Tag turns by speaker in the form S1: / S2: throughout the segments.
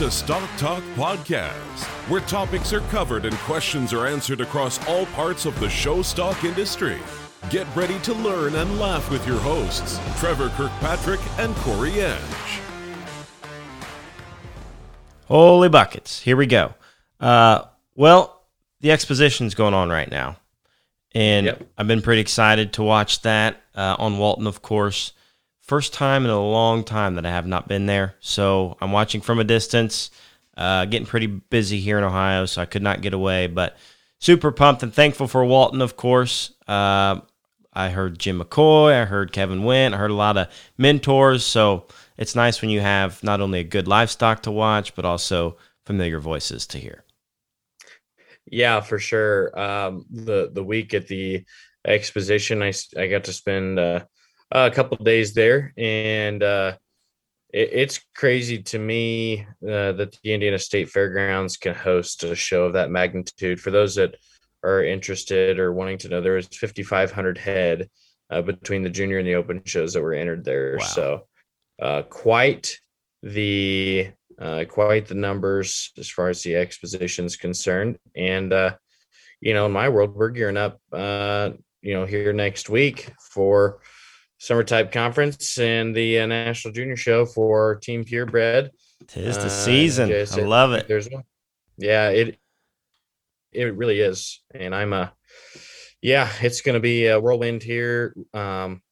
S1: to Stock Talk Podcast, where topics are covered and questions are answered across all parts of the show stock industry. Get ready to learn and laugh with your hosts, Trevor Kirkpatrick and Corey Edge.
S2: Holy buckets. Here we go. Uh, well, the exposition's going on right now. And
S3: Yep.
S2: I've been pretty excited to watch that uh, on Walton, of course. First time in a long time that I have not been there. So I'm watching from a distance, uh, getting pretty busy here in Ohio, so I could not get away. But super pumped and thankful for Walton, of course. Uh, I heard Jim McCoy, I heard Kevin Wynn, I heard a lot of mentors. So it's nice when you have not only a good livestock to watch, but also familiar voices to hear.
S3: Yeah, for sure. Um, the the week at the exposition, I, I got to spend uh, a couple of days there, and uh, it, it's crazy to me uh, that the Indiana State Fairgrounds can host a show of that magnitude. For those that are interested or wanting to know, there was 5,500 head uh, between the junior and the open shows that were entered there.
S2: Wow.
S3: So uh, quite the uh, quite the numbers as far as the exposition is concerned. And uh, you know, in my world, we're gearing up. Uh, you know, here next week for summer type conference and the uh, national junior show for Team Purebred.
S2: Tis the
S3: Uh,
S2: season. I love it.
S3: There's one. Yeah, it it really is, and I'm uh yeah, it's gonna be a whirlwind here. Um,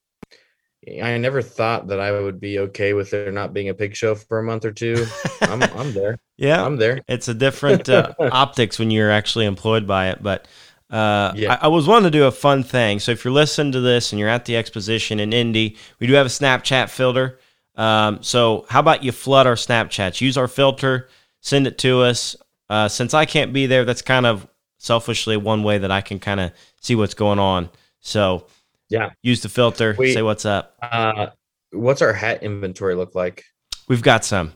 S3: I never thought that I would be okay with there not being a pig show for a month or two. I'm I'm there.
S2: Yeah,
S3: I'm there.
S2: it's a different uh, optics when you're actually employed by it. But uh,
S3: Yeah.
S2: I, I was wanting to do a fun thing. So if you're listening to this and you're at the exposition in Indy, we do have a Snapchat filter. Um, so how about you flood our Snapchats? Use our filter, send it to us. Uh, since I can't be there, that's kind of selfishly one way that I can kind of see what's going on. So
S3: Yeah.
S2: use the filter,
S3: We-
S2: say what's up.
S3: Uh, what's our hat inventory look like?
S2: We've got some.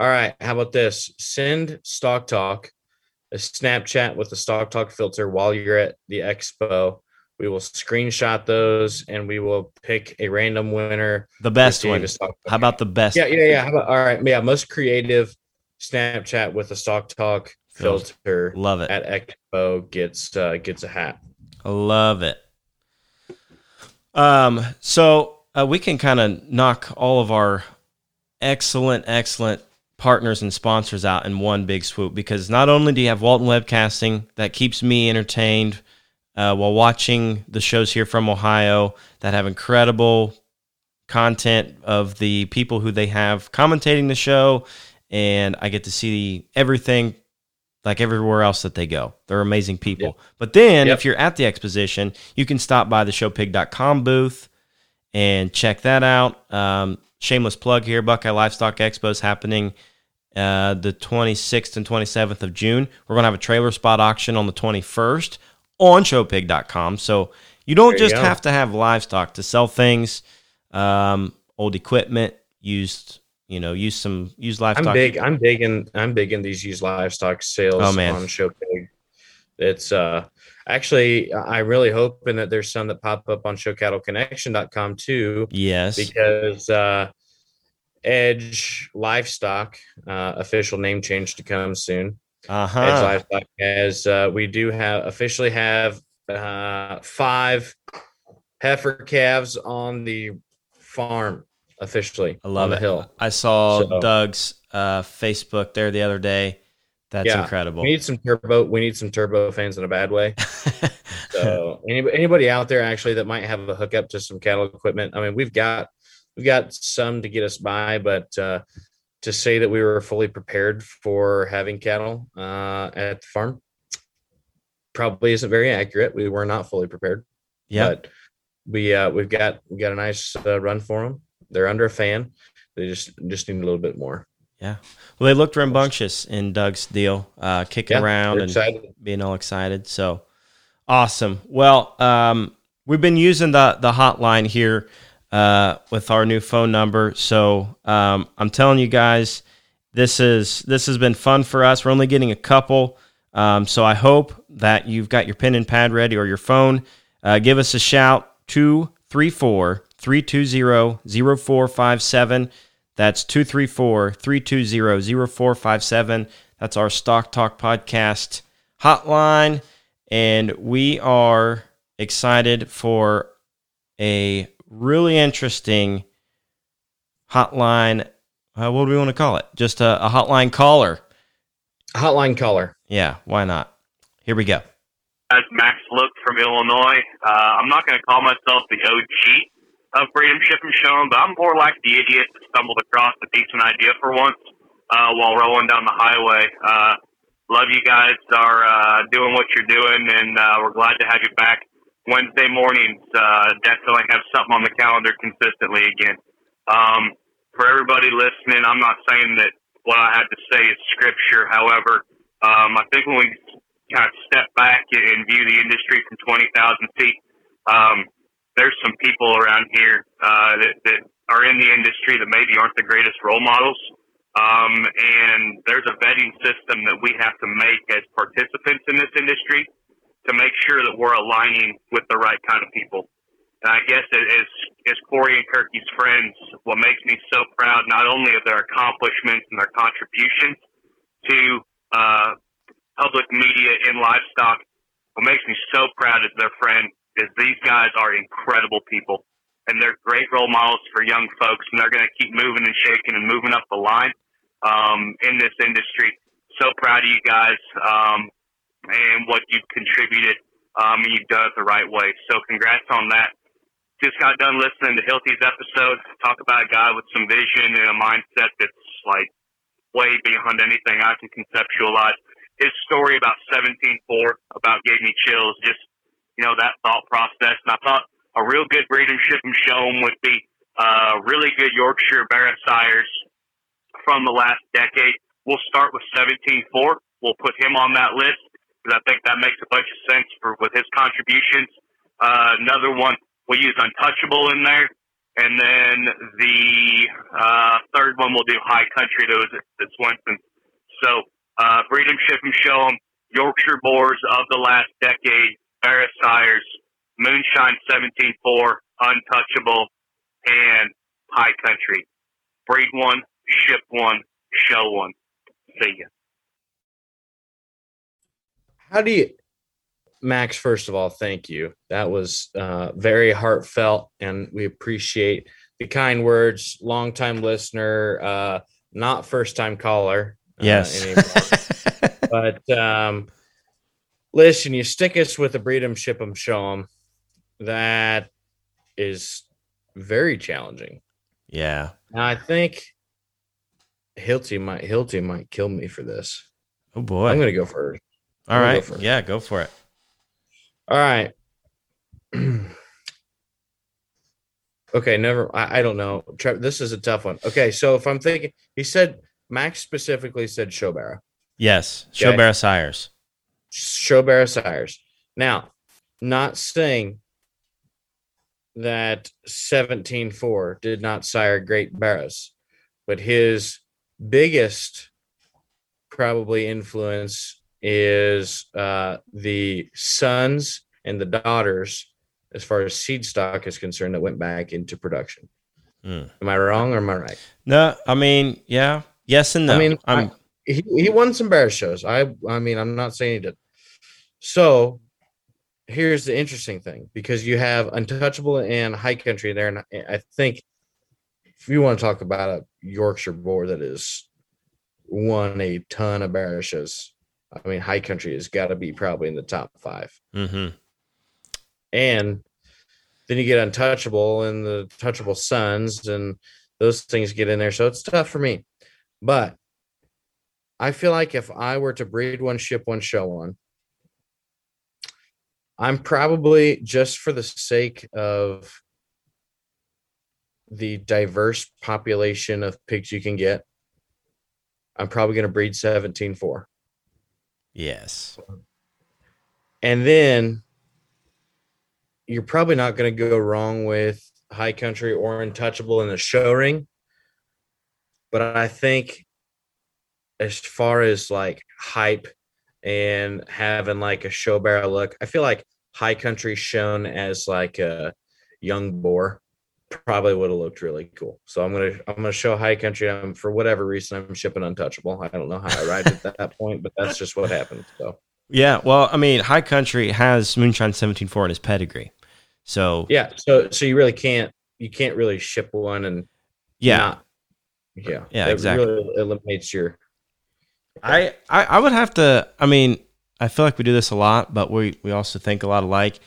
S3: All right, how about this? Send Stock Talk a Snapchat with the Stock Talk filter while you're at the expo. We will screenshot those and we will pick a random winner.
S2: The best one.
S3: a.
S2: How about the best?
S3: Yeah, yeah, yeah. How about all right? Yeah, most creative Snapchat with the Stock Talk
S2: Filter.
S3: filter
S2: Love it.
S3: at expo gets uh, gets a hat.
S2: I love it. Um, so uh, we can kind of knock all of our excellent, excellent partners and sponsors out in one big swoop because not only do you have Walton Webcasting that keeps me entertained uh, while watching the shows here from Ohio that have incredible content of the people who they have commentating the show, and I get to see everything like everywhere else that they go. They're amazing people. But then
S3: Yep.
S2: if you're at the exposition, you can stop by the showpig.com booth and check that out. Um, shameless plug here Buckeye Livestock Expo is happening uh, the 26th and 27th of June. We're going to have a trailer spot auction on the 21st on showpig.com. So you don't
S3: There
S2: just
S3: go.
S2: have to have livestock to sell things, um, old equipment, used, you know, use some used livestock.
S3: I'm big. I'm big in. I'm big in these used livestock sales
S2: Oh, man.
S3: on ShowPig. It's uh actually I'm really hoping that there's some that pop up on ShowCattleConnection.com too,
S2: Yes.
S3: because uh, Edge Livestock uh, official name change to come soon.
S2: Uh
S3: Edge. Livestock has uh, we do have officially have uh, five heifer calves on the farm officially.
S2: I love it.
S3: hill.
S2: I saw
S3: So-
S2: Doug's uh, Facebook there the other day. That's
S3: Yeah.
S2: incredible.
S3: We need some turbo. We need some turbo fans in a bad way. So anybody, anybody out there actually that might have a hookup to some cattle equipment. I mean, we've got we've got some to get us by, but uh, to say that we were fully prepared for having cattle uh, at the farm probably isn't very accurate. We were not fully prepared.
S2: yeah.
S3: But we uh, we've got we got a nice uh, run for them. They're under a fan. They just just need a little bit more.
S2: Yeah. Well, they looked rambunctious in Doug's deal, uh, kicking
S3: Yeah,
S2: around and
S3: excited.
S2: being all excited. So awesome. Well, um, we've been using the the hotline here uh, with our new phone number. So um, I'm telling you guys, this is this has been fun for us. We're only getting a couple. Um, so I hope that you've got your pen and pad ready or your phone. Uh, give us a shout 234 320 0457. That's 234 320 0457. That's our Stock Talk Podcast hotline. And we are excited for a really interesting hotline. Uh, what do we want to call it? Just a, a hotline caller.
S3: Hotline caller.
S2: Yeah, why not? Here we go.
S4: As Max Look from Illinois. Uh, I'm not going to call myself the OG of Freedom Ship and Show, but I'm more like the idiot that stumbled across a decent idea for once uh, while rolling down the highway. Uh, love you guys are uh, doing what you're doing, and uh, we're glad to have you back Wednesday mornings. Uh, definitely have something on the calendar consistently again. Um, for everybody listening, I'm not saying that what I had to say is scripture. However, um, I think when we kind of step back and view the industry from 20,000 feet, um, there's some people around here uh, that, that are in the industry that maybe aren't the greatest role models. Um, and there's a vetting system that we have to make as participants in this industry to make sure that we're aligning with the right kind of people. And I guess as, as Corey and Kirky's friends, what makes me so proud, not only of their accomplishments and their contributions to uh, public media in livestock, what makes me so proud as their friend is these guys are incredible people and they're great role models for young folks and they're going to keep moving and shaking and moving up the line um, in this industry. So proud of you guys um, and what you've contributed um, and you've done it the right way. So congrats on that. Just got done listening to Hilty's episode. Talk about a guy with some vision and a mindset that's like way beyond anything I can conceptualize. His story about 17-4 about gave me chills. Just you know, that thought process. And I thought a real good breed and show them would be uh, really good Yorkshire barrow sires from the last decade. We'll start with 17-4. We'll put him on that list because I think that makes a bunch of sense for with his contributions. Uh, another one, we'll use Untouchable in there. And then the uh, third one, we'll do High Country, those at Swenson. So, uh, breed and ship and show them Yorkshire boars of the last decade Barrow Sires, Moonshine 17-4, Untouchable, and High Country. Breed one, ship one, show one. See ya.
S3: How do you, Max? First of all, thank you. That was uh, very heartfelt, and we appreciate the kind words. Longtime listener, uh, not first time caller.
S2: Uh, yes,
S3: but um, listen, you stick us with a breed 'em, ship 'em, show 'em. That is very challenging.
S2: Yeah.
S3: Now, I think Hilty might Hilty might kill me for this.
S2: Oh boy.
S3: I'm gonna go for it.
S2: All right. Go yeah, go for it.
S3: All right. okay, never I, I don't know. This is a tough one. Okay, so if I'm thinking he said Max specifically said Showbarrow.
S2: Yes, okay. Sires.
S3: Showbarrow sires. Now, not saying that 17-4 did not sire great barrows, but his biggest probably influence is uh, the sons and the daughters as far as seed stock is concerned that went back into production. Mm. Am I wrong or am I right?
S2: No, I mean, yeah, yes and no.
S3: I mean, I, he, he won some bear shows. I I mean, I'm not saying he did. So here's the interesting thing because you have untouchable and high country there, and I think if you want to talk about a Yorkshire boar that is won a ton of barishes, I mean, high country has got to be probably in the top 5
S2: mm-hmm.
S3: And then you get untouchable and the touchable sons, and those things get in there. So it's tough for me. But I feel like if I were to breed one, ship one, show one, I'm probably just for the sake of the diverse population of pigs you can get. I'm probably going to breed 17 4.
S2: Yes.
S3: And then you're probably not going to go wrong with high country or untouchable in the show ring. But I think as far as like hype and having like a show barrow look, I feel like High Country shown as like a young boar probably would have looked really cool. So I'm gonna I'm gonna show High Country. I'm for whatever reason I'm shipping Untouchable. I don't know how I arrived at that point, but that's just what happened. So
S2: yeah, well, I mean, High Country has Moonshine 17.4 in his pedigree, so
S3: yeah, so so you really can't you can't really ship one and
S2: yeah,
S3: not, yeah,
S2: Yeah,
S3: It
S2: exactly.
S3: Really eliminates your
S2: I, I I would have to. I mean, I feel like we do this a lot, but we we also think a lot alike.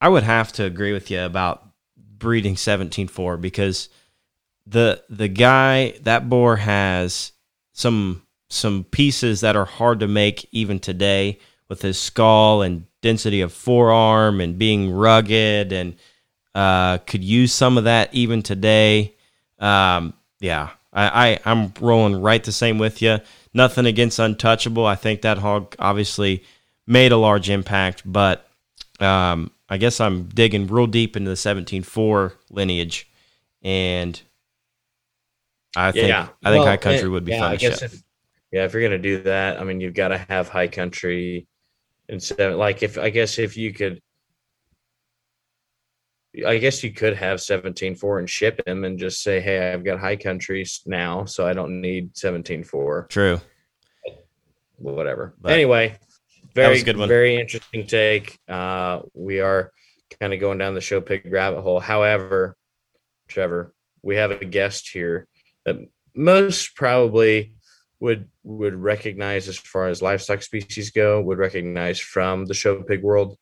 S2: I would have to agree with you about breeding 17.4 because the the guy that boar has some some pieces that are hard to make even today with his skull and density of forearm and being rugged and uh, could use some of that even today. Um, yeah, I, I I'm rolling right the same with you. Nothing against untouchable. I think that hog obviously made a large impact, but um, I guess I'm digging real deep into the 17.4 lineage, and I think
S3: yeah.
S2: I think
S3: Well,
S2: High Country
S3: and-
S2: would be
S3: yeah,
S2: fun
S3: I
S2: to
S3: guess if, yeah, if you're gonna do that, I mean, you've got to have High Country instead. Of, like, if I guess if you could, I guess you could have 17.4 and ship him and just say, hey, I've got High Countries now, so I don't need 17.4.
S2: True.
S3: whatever.
S2: But-
S3: anyway,
S2: That
S3: very
S2: good one.
S3: very interesting take. Uh, we are kind of going down the show pig rabbit hole. However, Trevor, we have a guest here that most probably would would recognize as far as livestock species go, would recognize from the show pig world,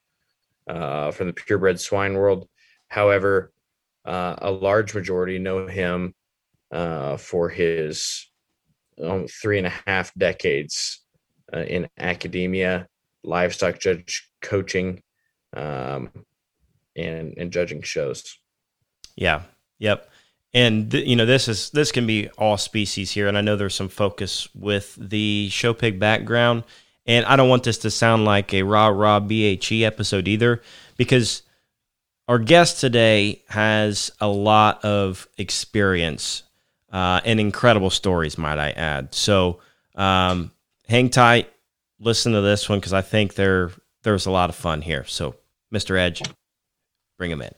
S3: uh, from the purebred swine world. However, uh, a large majority know him uh, for his um, three and a half decades uh, in academia, livestock judge coaching, um, and and judging shows.
S2: Yeah. Yep. And th- you know this is this can be all species here, and I know there's some focus with the show pig background, and I don't want this to sound like a rah rah bhe episode either, because our guest today has a lot of experience uh, and incredible stories, might I add. So um, hang tight, listen to this one because I think there there's a lot of fun here. So, Mr. Edge, bring him in.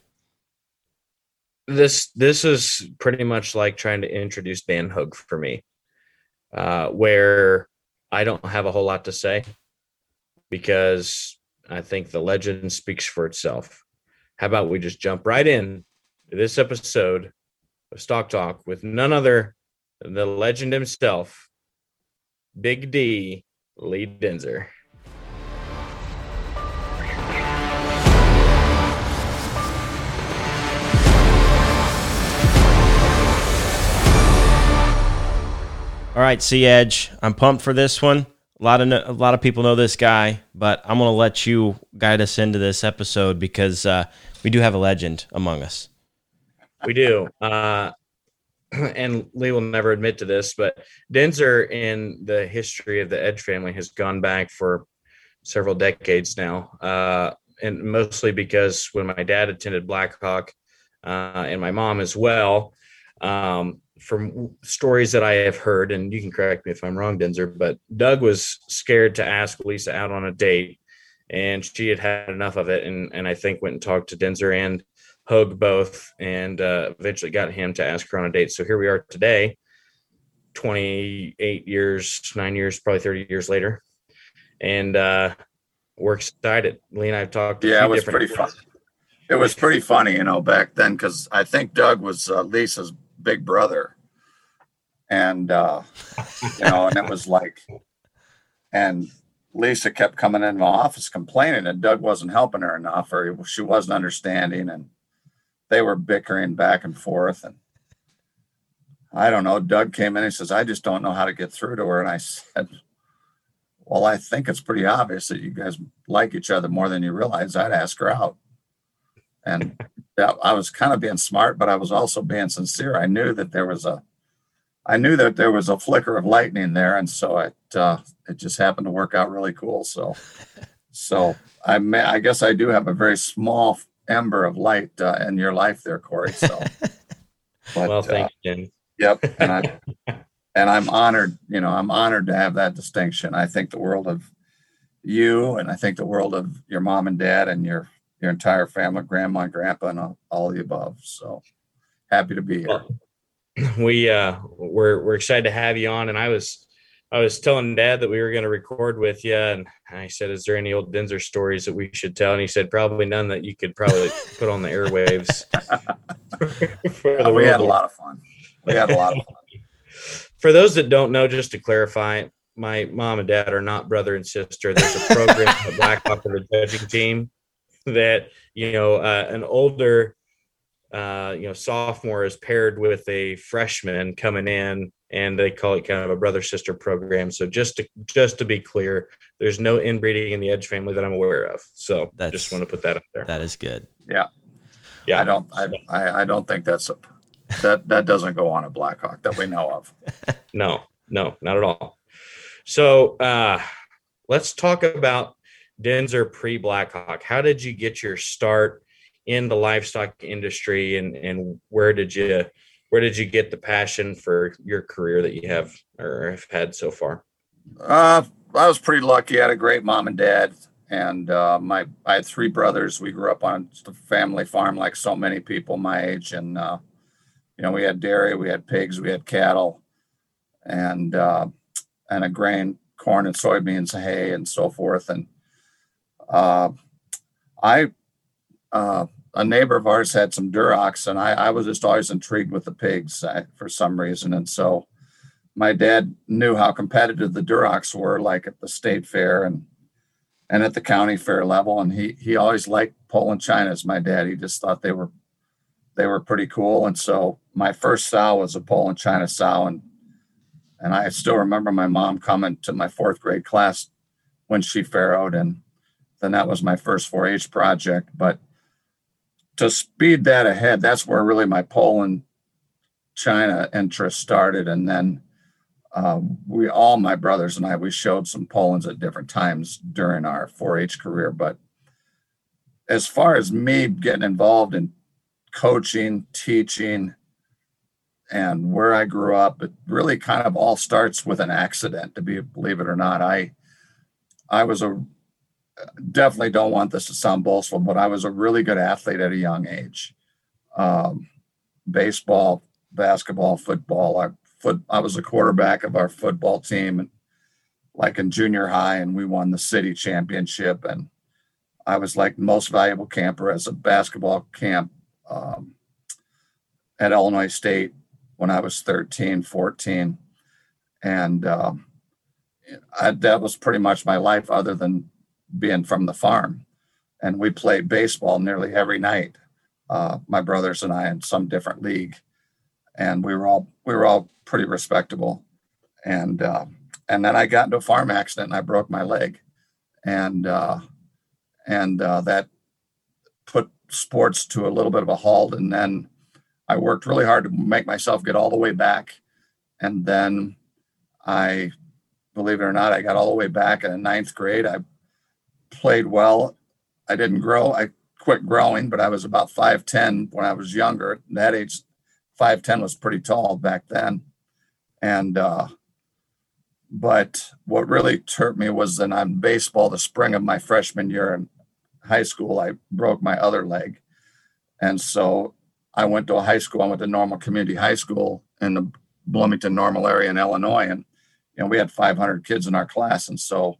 S3: This this is pretty much like trying to introduce Dan Hogue for me, uh, where I don't have a whole lot to say because I think the legend speaks for itself. How about we just jump right in to this episode of Stock Talk with none other than the legend himself, Big D Lee Denzer.
S2: All right, Sea Edge. I'm pumped for this one. A lot of no- a lot of people know this guy, but I'm gonna let you guide us into this episode because uh, we do have a legend among us.
S3: We do. Uh, and Lee will never admit to this, but Denzer in the history of the Edge family has gone back for several decades now. Uh, and mostly because when my dad attended Blackhawk uh, and my mom as well, um, from stories that I have heard, and you can correct me if I'm wrong, Denzer, but Doug was scared to ask Lisa out on a date and she had had enough of it. And, and I think went and talked to Denzer and Hogue both and uh, eventually got him to ask her on a date. So here we are today, 28 years, nine years, probably 30 years later. And uh, we're excited. Lee and I have talked.
S5: Yeah, it was pretty fun. It was pretty funny, you know, back then because I think Doug was uh, Lisa's big brother, and uh, you know, and it was like, and Lisa kept coming in my office complaining that Doug wasn't helping her enough, or she wasn't understanding, and they were bickering back and forth, and I don't know. Doug came in and he says, "I just don't know how to get through to her," and I said. Well, I think it's pretty obvious that you guys like each other more than you realize. I'd ask her out. And yeah, I was kind of being smart, but I was also being sincere. I knew that there was a, I knew that there was a flicker of lightning there, and so it uh, it just happened to work out really cool. So, so I may, I guess I do have a very small ember of light uh, in your life there, Corey. So, but,
S3: Well,
S5: uh,
S3: thank you, Jen.
S5: Yep. And I and I'm honored, you know, I'm honored to have that distinction. I think the world of you and I think the world of your mom and dad and your your entire family, grandma and grandpa and all, all the above. So Happy to be here.
S3: We uh, we're we're excited to have you on, and I was I was telling Dad that we were going to record with you, and I said, "Is there any old Denzer stories that we should tell?" And he said, "Probably none that you could probably put on the airwaves."
S5: yeah, we had a lot of fun. We had a lot of fun.
S3: For those that don't know, just to clarify, my mom and dad are not brother and sister. There's a program at Blackhawk for the judging team that you know uh, an older uh, you know sophomore is paired with a freshman coming in and they call it kind of a brother sister program. So just to just to be clear there's no inbreeding in the edge family that i'm aware of. So i just want to put that up there.
S2: that is good.
S5: Yeah.
S3: Yeah.
S5: I don't i i, I don't think that's a that that doesn't go on a blackhawk that we know of.
S3: No no not at all. So uh let's talk about denzer pre blackhawk how did you get your start in the livestock industry and and where did you where did you get the passion for your career that you have or have had so far?
S5: Uh i was pretty lucky. I had a great mom and dad and uh, my i had three brothers. We grew up on a family farm like so many people my age and uh, you know we had dairy we had pigs we had cattle and uh, and a grain corn and soybeans hay and so forth and uh, i uh, a neighbor of ours had some Durocs, and I, I was just always intrigued with the pigs uh, for some reason. And so my dad knew how competitive the Durocs were, like at the state fair and and at the county fair level. And he he always liked Poland Chinas. My dad, he just thought they were they were pretty cool. And so my first sow was a Poland China sow, and and I still remember my mom coming to my fourth grade class when she farrowed, and then that was my first 4-H project. But to speed that ahead, that's where really my Poland China interest started. And then uh, we all, my brothers and I, we showed some Polands at different times during our 4 H career. But as far as me getting involved in coaching, teaching, and where I grew up, it really kind of all starts with an accident, to be believe it or not. I I was a definitely don't want this to sound boastful, but I was a really good athlete at a young age. Um, baseball, basketball, football. I foot I was a quarterback of our football team, and like in junior high, and we won the city championship. And I was like most valuable camper as a basketball camp um, at Illinois State when I was 13, 14. And um, I, that was pretty much my life, other than being from the farm. And we played baseball nearly every night, uh, my brothers and I, in some different league. And we were all we were all pretty respectable. And uh, and then I got into a farm accident and I broke my leg, and uh, and uh, that put sports to a little bit of a halt. And then I worked really hard to make myself get all the way back. And then I, believe it or not, I got all the way back in ninth grade. I played well. I didn't grow. I quit growing, but I was about 5'10 when I was younger. At that age, 5'10 was pretty tall back then. And, uh, but what really hurt me was that on baseball, the spring of my freshman year in high school, I broke my other leg. And so I went to a high school. I went to Normal Community High School in the Bloomington Normal area in Illinois. And, you know, we had 500 kids in our class. And so,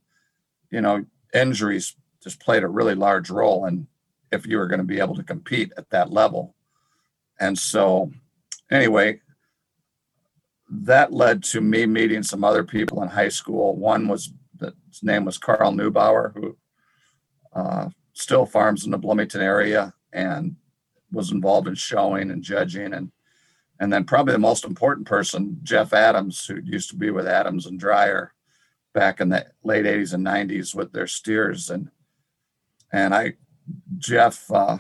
S5: you know, injuries just played a really large role in if you were going to be able to compete at that level. And so, anyway, that led to me meeting some other people in high school. One was his name was Carl Neubauer, who uh, still farms in the Bloomington area and was involved in showing and judging and and then probably the most important person, Jeff Adams, who used to be with Adams and Dreyer, back in the late 80s and 90s with their steers. And and I Jeff uh,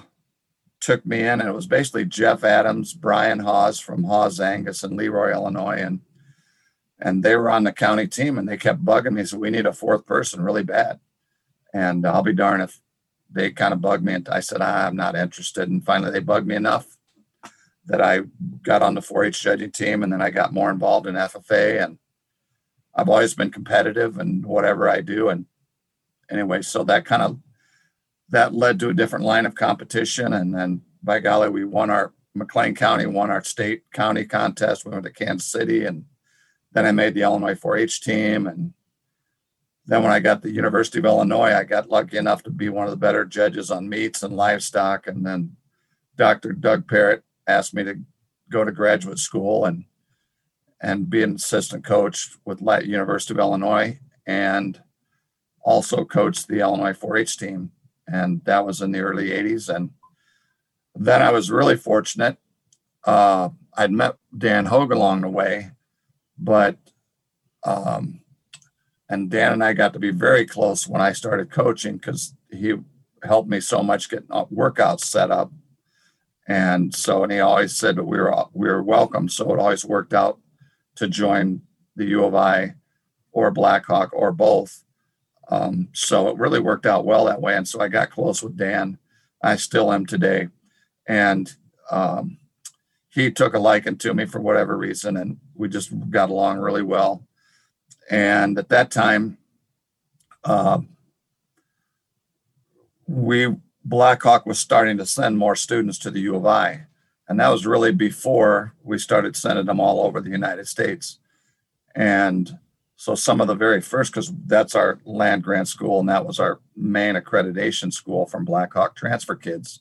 S5: took me in and it was basically Jeff Adams, Brian Hawes from Hawes Angus in Leroy, Illinois. And and they were on the county team and they kept bugging me. So we need a fourth person really bad. And I'll be darned if they kind of bugged me and I said I'm not interested. And finally they bugged me enough that I got on the 4-H judging team and then I got more involved in FFA and I've always been competitive and whatever I do. And anyway, so that kind of that led to a different line of competition. And then by golly, we won our McLean County won our state county contest. We went to Kansas City, and then I made the Illinois 4-H team. And then when I got the University of Illinois, I got lucky enough to be one of the better judges on meats and livestock. And then Dr. Doug Parrett asked me to go to graduate school and and be an assistant coach with University of Illinois and also coached the Illinois 4-H team. And that was in the early 80s. And then I was really fortunate. Uh, I'd met Dan Hogue along the way, but um, and Dan and I got to be very close when I started coaching because he helped me so much get workouts set up. And so, and he always said that we were we were welcome. So it always worked out to join the U of I or Blackhawk or both. Um, so it really worked out well that way. And so I got close with Dan. I still am today and um, he took a liking to me for whatever reason, and we just got along really well. And at that time, uh, we Blackhawk was starting to send more students to the U of I, and that was really before we started sending them all over the United States. And so some of the very first, because that's our land grant school, and that was our main accreditation school from Blackhawk transfer kids.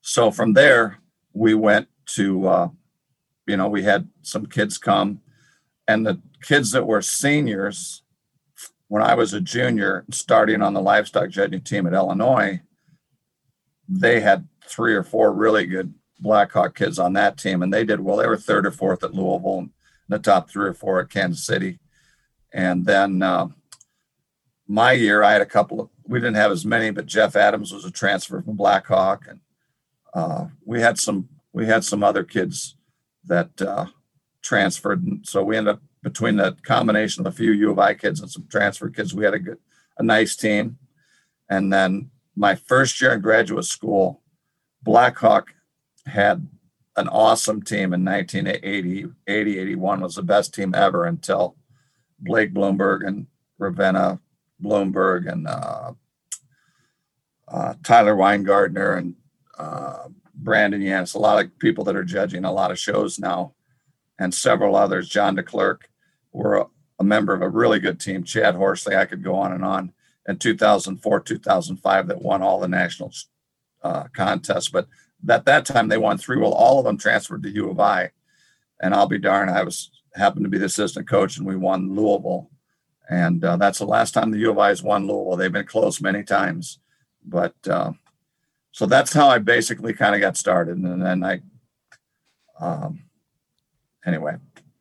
S5: So from there, we went to, uh, you know, we had some kids come, and the kids that were seniors, when I was a junior starting on the livestock judging team at Illinois, they had three or four really good Blackhawk kids on that team, and they did well. They were third or fourth at Louisville, and the top three or four at Kansas City. And then uh, my year, I had a couple of. We didn't have as many, but Jeff Adams was a transfer from Blackhawk, and uh, we had some we had some other kids that uh, transferred, and so we ended up between the combination of a few U of I kids and some transfer kids, we had a good a nice team. And then my first year in graduate school, Blackhawk had an awesome team in 1980, 80, 81 was the best team ever until Blake Bloomberg and Ravenna Bloomberg and uh, uh, Tyler Weingartner and uh, Brandon Yanis, a lot of people that are judging a lot of shows now, and several others. John DeClerc were a, a member of a really good team. Chad Horsley, I could go on and on. In 2004, 2005, that won all the national uh, contests. But at that time, they won three. Well, all of them transferred to U of I, and I'll be darned, I was happened to be the assistant coach, and we won Louisville. And uh, that's the last time the U of I has won Louisville. They've been close many times, but uh, so that's how I basically kind of got started. And then I, um, anyway,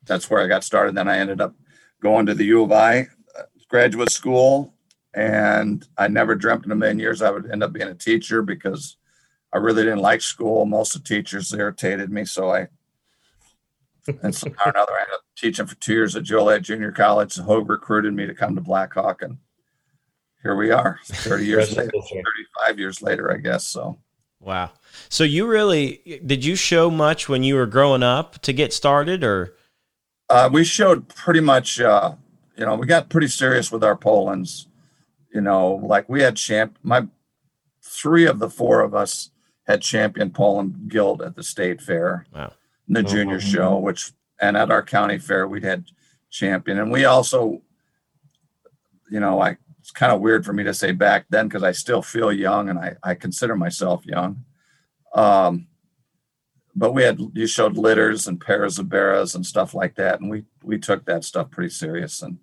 S5: that's where I got started. Then I ended up going to the U of I uh, graduate school. And I never dreamt in a million years I would end up being a teacher because I really didn't like school. Most of the teachers irritated me. So I, and somehow or another, I ended up teaching for two years at Joliet Junior College. And Hogue recruited me to come to Blackhawk. And here we are 30 years later 35 years later i guess so
S2: wow so you really did you show much when you were growing up to get started or
S5: uh, we showed pretty much uh, you know we got pretty serious with our polands you know like we had champ my three of the four of us had champion poland gilt at the state fair
S2: wow
S5: the junior mm-hmm. show which and at our county fair we'd had champion and we also you know like it's kind of weird for me to say back then because I still feel young and I, I consider myself young. Um, but we had you showed litters and pairs of barrows and stuff like that, and we we took that stuff pretty serious, and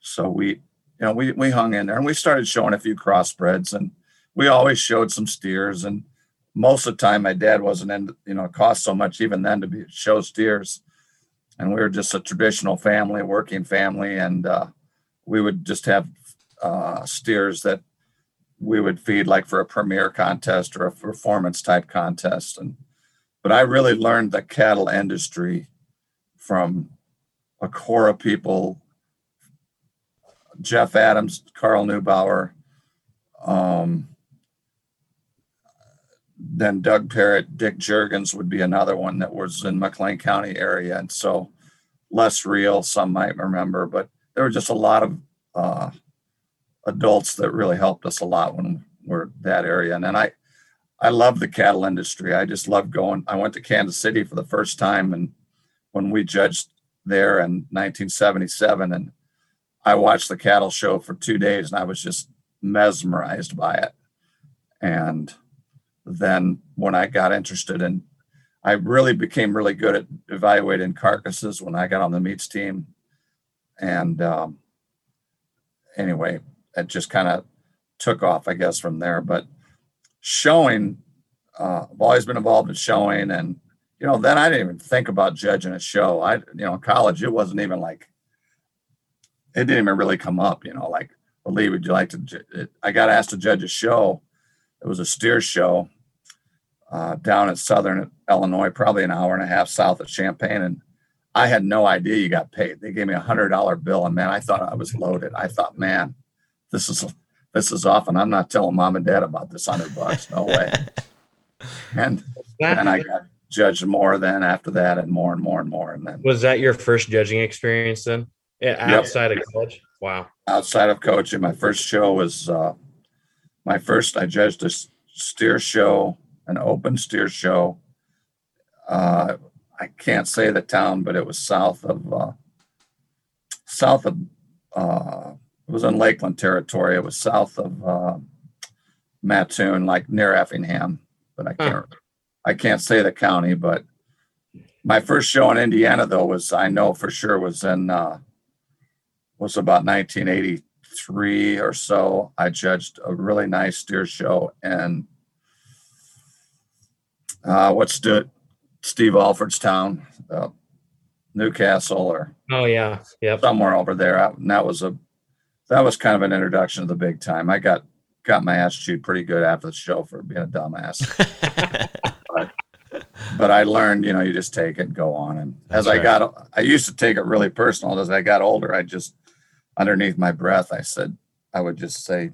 S5: so we you know we we hung in there and we started showing a few crossbreds, and we always showed some steers, and most of the time my dad wasn't in you know it cost so much even then to be show steers, and we were just a traditional family, working family, and uh, we would just have uh, steers that we would feed like for a premier contest or a performance type contest. And but i really learned the cattle industry from a core of people. Jeff adams carl neubauer um, then doug parrett dick jurgens would be another one that was in mclean county area and so less real some might remember but there were just a lot of uh, adults that really helped us a lot when we're that area. And then I, I love the cattle industry. I just love going. I went to Kansas City for the first time, and when we judged there in 1977, and I watched the cattle show for two days, and I was just mesmerized by it. And then when I got interested in, I really became really good at evaluating carcasses when I got on the meats team. And um, anyway, it just kind of took off, I guess, from there. But showing, uh, I've always been involved in showing, and you know, then I didn't even think about judging a show. I, you know, in college, it wasn't even like it didn't even really come up. You know, like, well, Lee, would you like to? ju- I got asked to judge a show. It was a steer show uh, down in southern Illinois, probably an hour and a half south of Champaign, and I had no idea you got paid. They gave me a hundred dollar bill, and man, I thought I was loaded. I thought, man, this is this is often. I'm not telling mom and dad about this hundred bucks. No way. And and I got judged more then after that, and more and more and more, and then
S3: Was that your first judging experience then? Yeah, outside of college? Wow.
S5: outside of coaching, my first show was uh, my first. I judged a steer show, an open steer show. Uh, I can't say the town, but it was south of uh, south of. Uh, it was in Lakeland territory. It was south of uh, Mattoon, like near Effingham, but I can't. I can't say the county, but my first show in Indiana, though, was I know for sure was in. Uh, was about 1983 or so. I judged a really nice steer show in uh, what's the Steve Alford's town, uh, New Castle or
S3: Oh yeah. yeah,
S5: somewhere over there. I- And that was a that was kind of an introduction to the big time. I got got my ass chewed pretty good after the show for being a dumbass, but I learned, you know, you just take it and go on. And as
S2: That's
S5: I got, I used to take it really personal. As I got older, I just underneath my breath, I said, I would just say,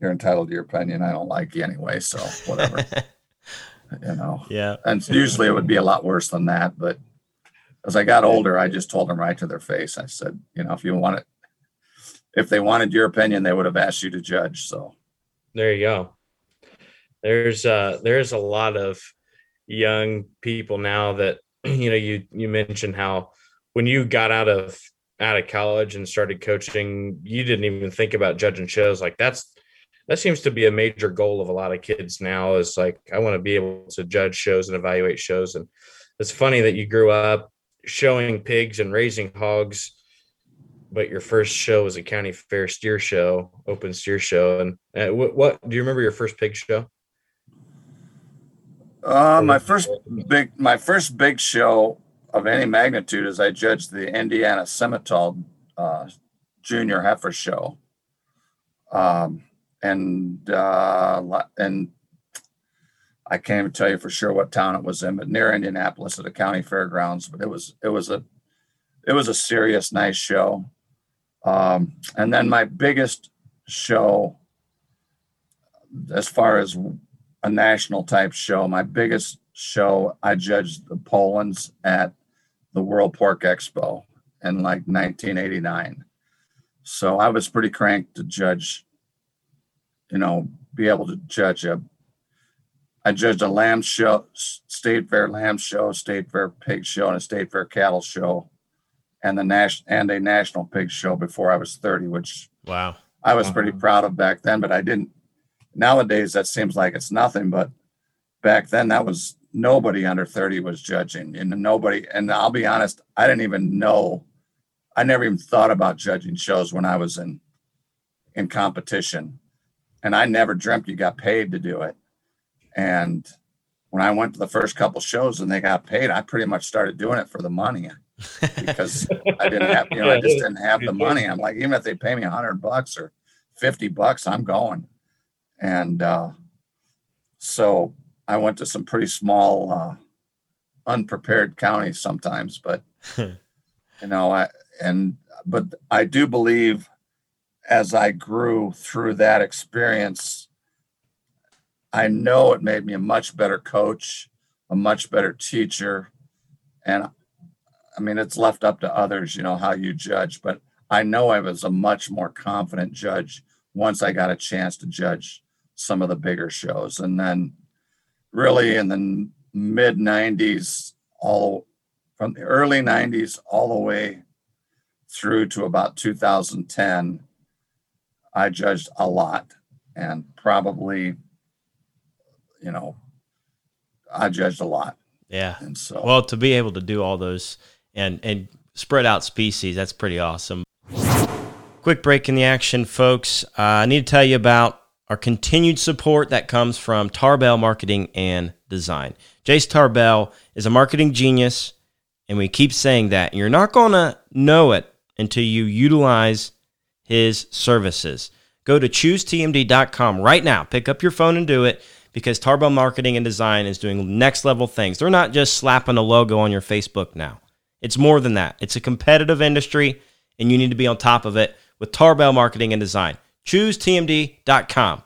S5: "You're entitled to your opinion. I don't like you anyway, so whatever." you know.
S2: yeah.
S5: And usually it would be a lot worse than that. But as I got older, I just told them right to their face. I said, you know, if you want it, if they wanted your opinion, they would have asked you to judge. So
S3: There you go. There's uh there's a lot of young people now that you know you you mentioned how when you got out of out of college and started coaching, you didn't even think about judging shows. Like that's that seems to be a major goal of a lot of kids now is like I want to be able to judge shows and evaluate shows. And it's funny that you grew up showing pigs and raising hogs but your first show was a county fair steer show, open steer show. And uh, what, what do you remember your first pig show?
S5: uh, my first big, my first big show of any magnitude is I judged the Indiana Simmental uh, Junior Heifer Show. Um, and uh, and I can't even tell you for sure what town it was in, but near Indianapolis at the county fairgrounds. But it was it was a it was a serious, nice show. Um, and then my biggest show, as far as a national type show, my biggest show, I judged the Polands at the World Pork Expo in like 1989. So I was pretty cranked to judge, you know, be able to judge a. I judged a lamb show, state fair lamb show, state fair pig show, and a state fair cattle show, and the national and a national pig show before I was 30, which
S2: Wow.
S5: I was pretty proud of back then, but I didn't. Nowadays, that seems like it's nothing, but back then, that was nobody under 30 was judging, and nobody. And I'll be honest, I didn't even know. I never even thought about judging shows when I was in in competition, and I never dreamt you got paid to do it. And when I went to the first couple shows and they got paid, I pretty much started doing it for the money because I didn't have, you know, I just didn't have the money. I'm like, even if they pay me a hundred bucks or 50 bucks, I'm going. And, uh, so I went to some pretty small, uh, unprepared counties sometimes, but, you know, I, and, but I do believe as I grew through that experience, I know it made me a much better coach, a much better teacher. And I mean, it's left up to others, you know, how you judge, but I know I was a much more confident judge once I got a chance to judge some of the bigger shows. And then really in the mid 90s, all from the early 90s all the way through to about 2010, I judged a lot and probably, you know, I judged a lot.
S2: Yeah.
S5: And so,
S2: Well, to be able to do all those and and spread out species, that's pretty awesome. Quick break in the action, folks. Uh, I need to tell you about our continued support that comes from Tarbell Marketing and Design. Jace Tarbell is a marketing genius, and we keep saying that. You're not going to know it until you utilize his services. Go to choosetmd.com right now. Pick up your phone and do it because Tarbell Marketing and Design is doing next level things. They're not just slapping a logo on your Facebook now. It's more than that. It's a competitive industry, and you need to be on top of it with Tarbell Marketing and Design. ChooseTMD.com.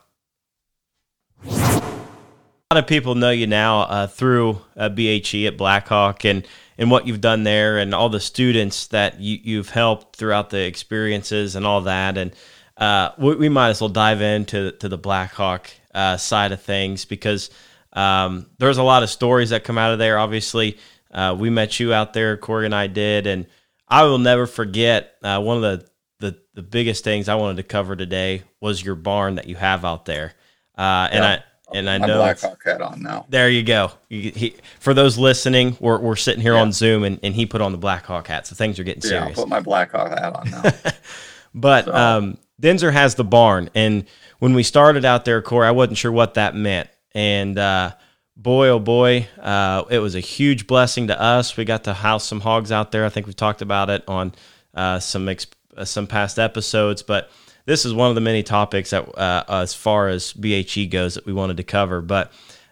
S2: Lot of people know you now uh, through uh, BHE at Blackhawk and, and what you've done there and all the students that you, you've helped throughout the experiences and all that. And uh, we, we, might as well dive into to the Blackhawk uh, side of things because um, there's a lot of stories that come out of there. Obviously, uh, we met you out there, Corey and I did, and I will never forget uh, one of the, the the biggest things I wanted to cover today was your barn that you have out there, uh, and I. And I know
S5: my
S2: know
S5: Blackhawk hat on now.
S2: there you go. You, he, for those listening, we're, we're sitting here
S5: Yeah.
S2: on Zoom, and, and he put on the Blackhawk hat, so things are getting
S5: Yeah, I'll
S2: serious.
S5: put my Blackhawk hat on now.
S2: But
S5: So-
S2: um, Denzer has the barn, and when we started out there, Corey, I wasn't sure what that meant, and uh, boy, oh boy, uh, it was a huge blessing to us. We got to house some hogs out there. I think we've talked about it on uh, some ex- uh, some past episodes, but this is one of the many topics that, uh, as far as BHE goes, that we wanted to cover. But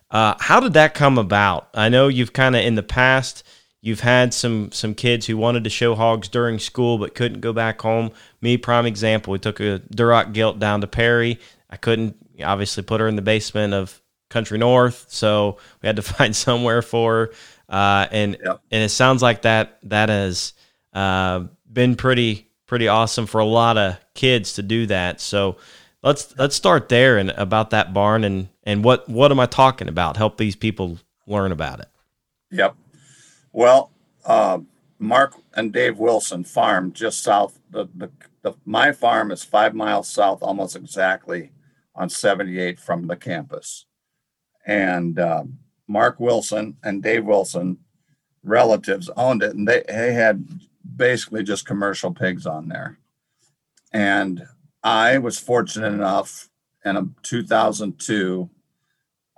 S2: uh, how did that come about? I know you've kind of in the past you've had some some kids who wanted to show hogs during school but couldn't go back home. Me, prime example. We took a Duroc gilt down to Perry. I couldn't obviously put her in the basement of Country North, so we had to find somewhere for her. Uh, and
S5: Yep.
S2: and it sounds like that that has uh, been pretty pretty awesome for a lot of kids to do that. So let's let's start there and about that barn and and what what am I talking about? Help these people learn about it.
S5: Yep. Well, uh, Mark and Dave Wilson farm just south. The, the, the my farm is five miles south, almost exactly on 78 from the campus. And uh, Mark Wilson and Dave Wilson, relatives, owned it, and they, they had basically just commercial pigs on there. And I was fortunate enough in um, 2002,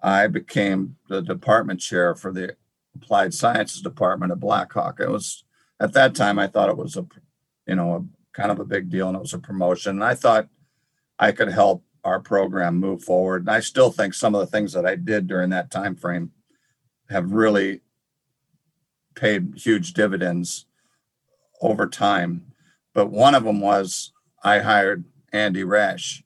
S5: I became the department chair for the applied sciences department at Blackhawk. It was at that time I thought it was a you know a kind of a big deal and it was a promotion. And I thought I could help our program move forward. And I still think some of the things that I did during that time frame have really paid huge dividends over time. But one of them was I hired Andy Rash.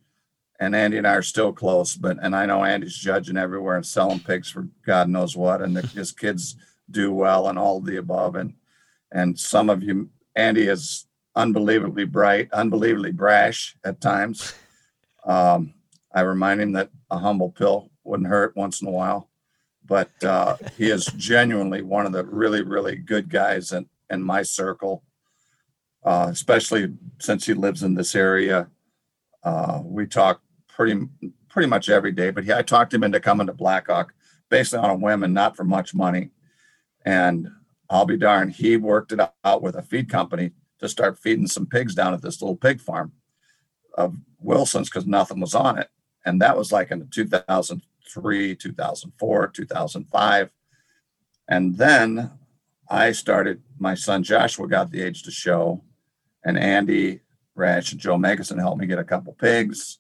S5: And Andy and I are still close, but and I know Andy's judging everywhere and selling pigs for God knows what, and his kids do well and all the above. And and some of you, Andy is unbelievably bright, unbelievably brash at times. Um, I remind him that a humble pill wouldn't hurt once in a while, but uh, he is genuinely one of the really, really good guys in, in my circle, uh, especially since he lives in this area. Uh, we talk pretty pretty much every day, but he, I talked him into coming to Blackhawk basically on a whim and not for much money. And I'll be darned, he worked it out with a feed company to start feeding some pigs down at this little pig farm of Wilson's because nothing was on it. And that was like in 2003, 2004, 2005. And then I started, my son Joshua got the age to show, and Andy Rash and Joe Megason helped me get a couple pigs.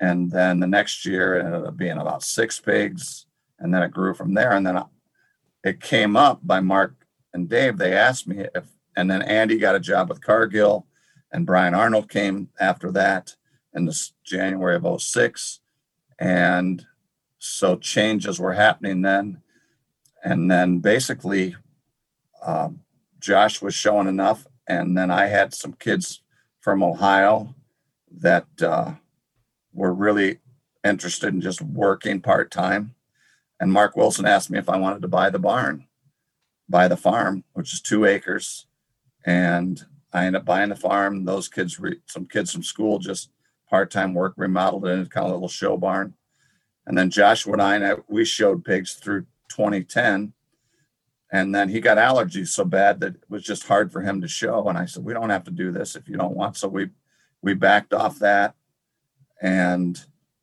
S5: And then the next year it ended up being about six pigs. And then it grew from there. And then it came up by Mark and Dave. They asked me if, and then Andy got a job with Cargill, and Brian Arnold came after that in this January of 06. And so changes were happening then. And then basically, um, Josh was showing enough. And then I had some kids from Ohio that uh, were really interested in just working part time. And Mark Wilson asked me if I wanted to buy the barn, buy the farm, which is two acres. And I ended up buying the farm. Those kids, re- some kids from school, just part-time work, remodeled it into kind of a little show barn. And then Joshua and I we showed pigs through 2010 and then he got allergies so bad that it was just hard for him to show. And I said, we don't have to do this if you don't want. So we we backed off that. And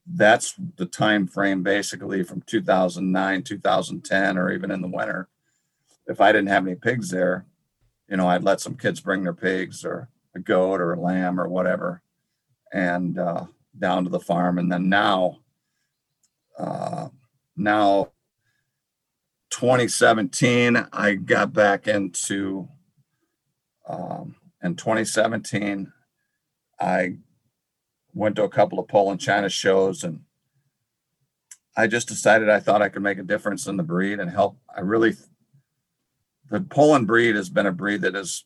S5: that's the time frame basically from 2009, 2010, or even in the winter. If I didn't have any pigs there, you know, I'd let some kids bring their pigs or a goat or a lamb or whatever, and uh, down to the farm. And then now, uh, now 2017, I got back into, um, in 2017, I went to a couple of Poland China shows and I just decided I thought I could make a difference in the breed and help. I really, the Poland breed has been a breed that is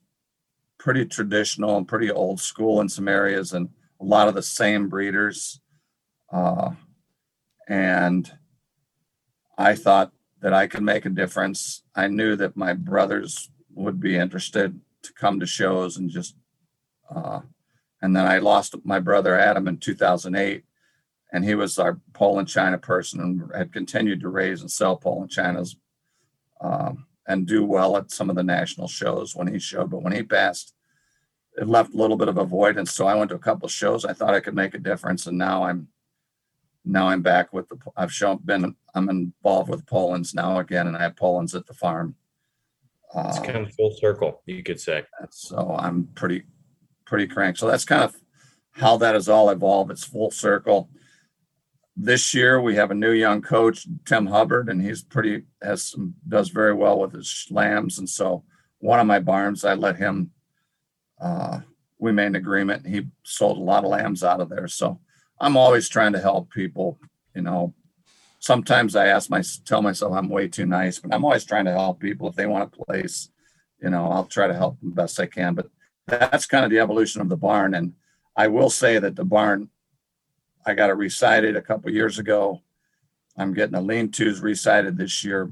S5: pretty traditional and pretty old school in some areas and a lot of the same breeders. Uh, and I thought that I could make a difference. I knew that my brothers would be interested to come to shows and just, uh, and then I lost my brother Adam in 2008, and he was our Poland China person and had continued to raise and sell Poland Chinas um, and do well at some of the national shows when he showed. But when he passed, it left a little bit of avoidance. So I went to a couple shows. I thought I could make a difference, and now I'm now I'm back with the. I've shown been. I'm involved with Poland's now again, and I have Poland's at the farm.
S3: It's
S5: Uh,
S3: kind of full circle, you could say.
S5: so I'm pretty, pretty cranked. So that's kind of how that has all evolved. It's full circle. This year we have a new young coach, Tim Hubbard, and he's pretty has some does very well with his lambs. And so one of my barns, I let him. Uh, we made an agreement. He sold a lot of lambs out of there. So I'm always trying to help people. You know, sometimes I ask my tell myself I'm way too nice, but I'm always trying to help people if they want a place. You know, I'll try to help them best I can. But that's kind of the evolution of the barn. And I will say that the barn, I got it recited a couple years ago. I'm getting the lean-tos recited this year.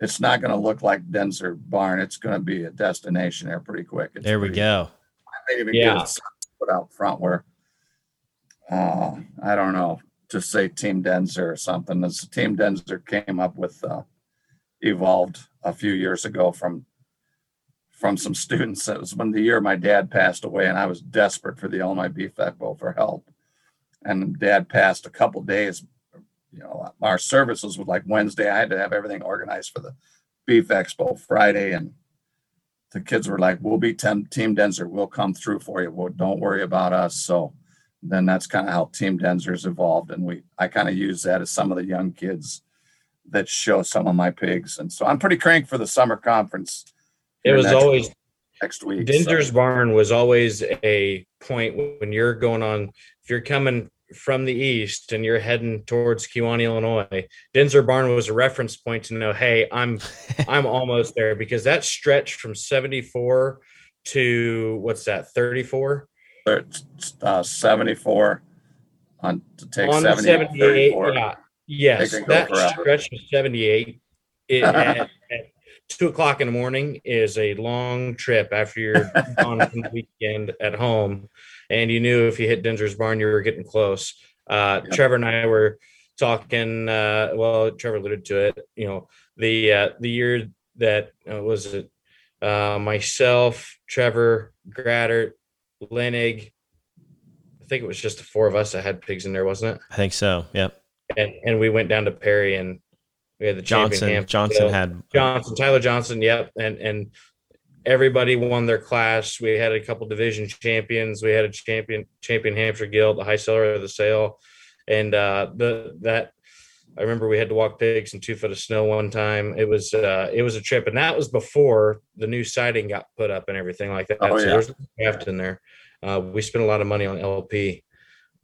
S5: It's not going to look like Denzer Barn. It's going to be a destination there pretty quick. It's
S2: There we
S5: pretty-
S2: go.
S5: I may even
S3: Yeah.
S5: get it put out front where, uh, I don't know, just say Team Denzer or something. This Team Denzer came up with, uh, evolved a few years ago from from some students. It was when the year my dad passed away, and I was desperate for the Illinois Beef Expo for help. And Dad passed a couple days. You know, our services was like Wednesday. I had to have everything organized for the Beef Expo Friday, and the kids were like, "We'll be Team Denzer. We'll come through for you. Well, don't worry about us." So then that's kind of how Team Denzer's evolved, and we I kind of use that as some of the young kids that show some of my pigs, and so I'm pretty cranked for the summer conference.
S3: It was
S5: next-
S3: always
S5: next week. so-
S3: Barn was always a point when you're going on, if you're coming from the east and you're heading towards Kewanee, Illinois, Denzer Barn was a reference point to know, hey, I'm I'm almost there because that stretch from 74 to what's that, 34?
S5: Uh, 74 on to take
S3: on
S5: 70
S3: 78, yeah. Yes, that stretch of 78 it, at, at two o'clock in the morning is a long trip after you're on the weekend at home. And you knew if you hit Denzer's Barn, you were getting close. Uh,
S5: Yep.
S3: Trevor and I were talking. Uh, well, Trevor alluded to it. You know, the uh, the year that uh, was it uh, myself, Trevor, Gratter, Lenig. I think it was just the four of us that had pigs in there, wasn't it?
S2: I think so. Yep.
S3: and and we went down to Perry and we had the
S2: Johnson. Johnson had
S3: Johnson Tyler Johnson yep and and everybody won their class we had a couple division champions we had a champion champion Hampshire gilt the high seller of the sale and uh the that I remember we had to walk pigs in two foot of snow one time it was uh it was a trip and that was before the new siding got put up and everything like that
S5: Oh,
S3: so
S5: yeah.
S3: there was draft in there uh we spent a lot of money on LP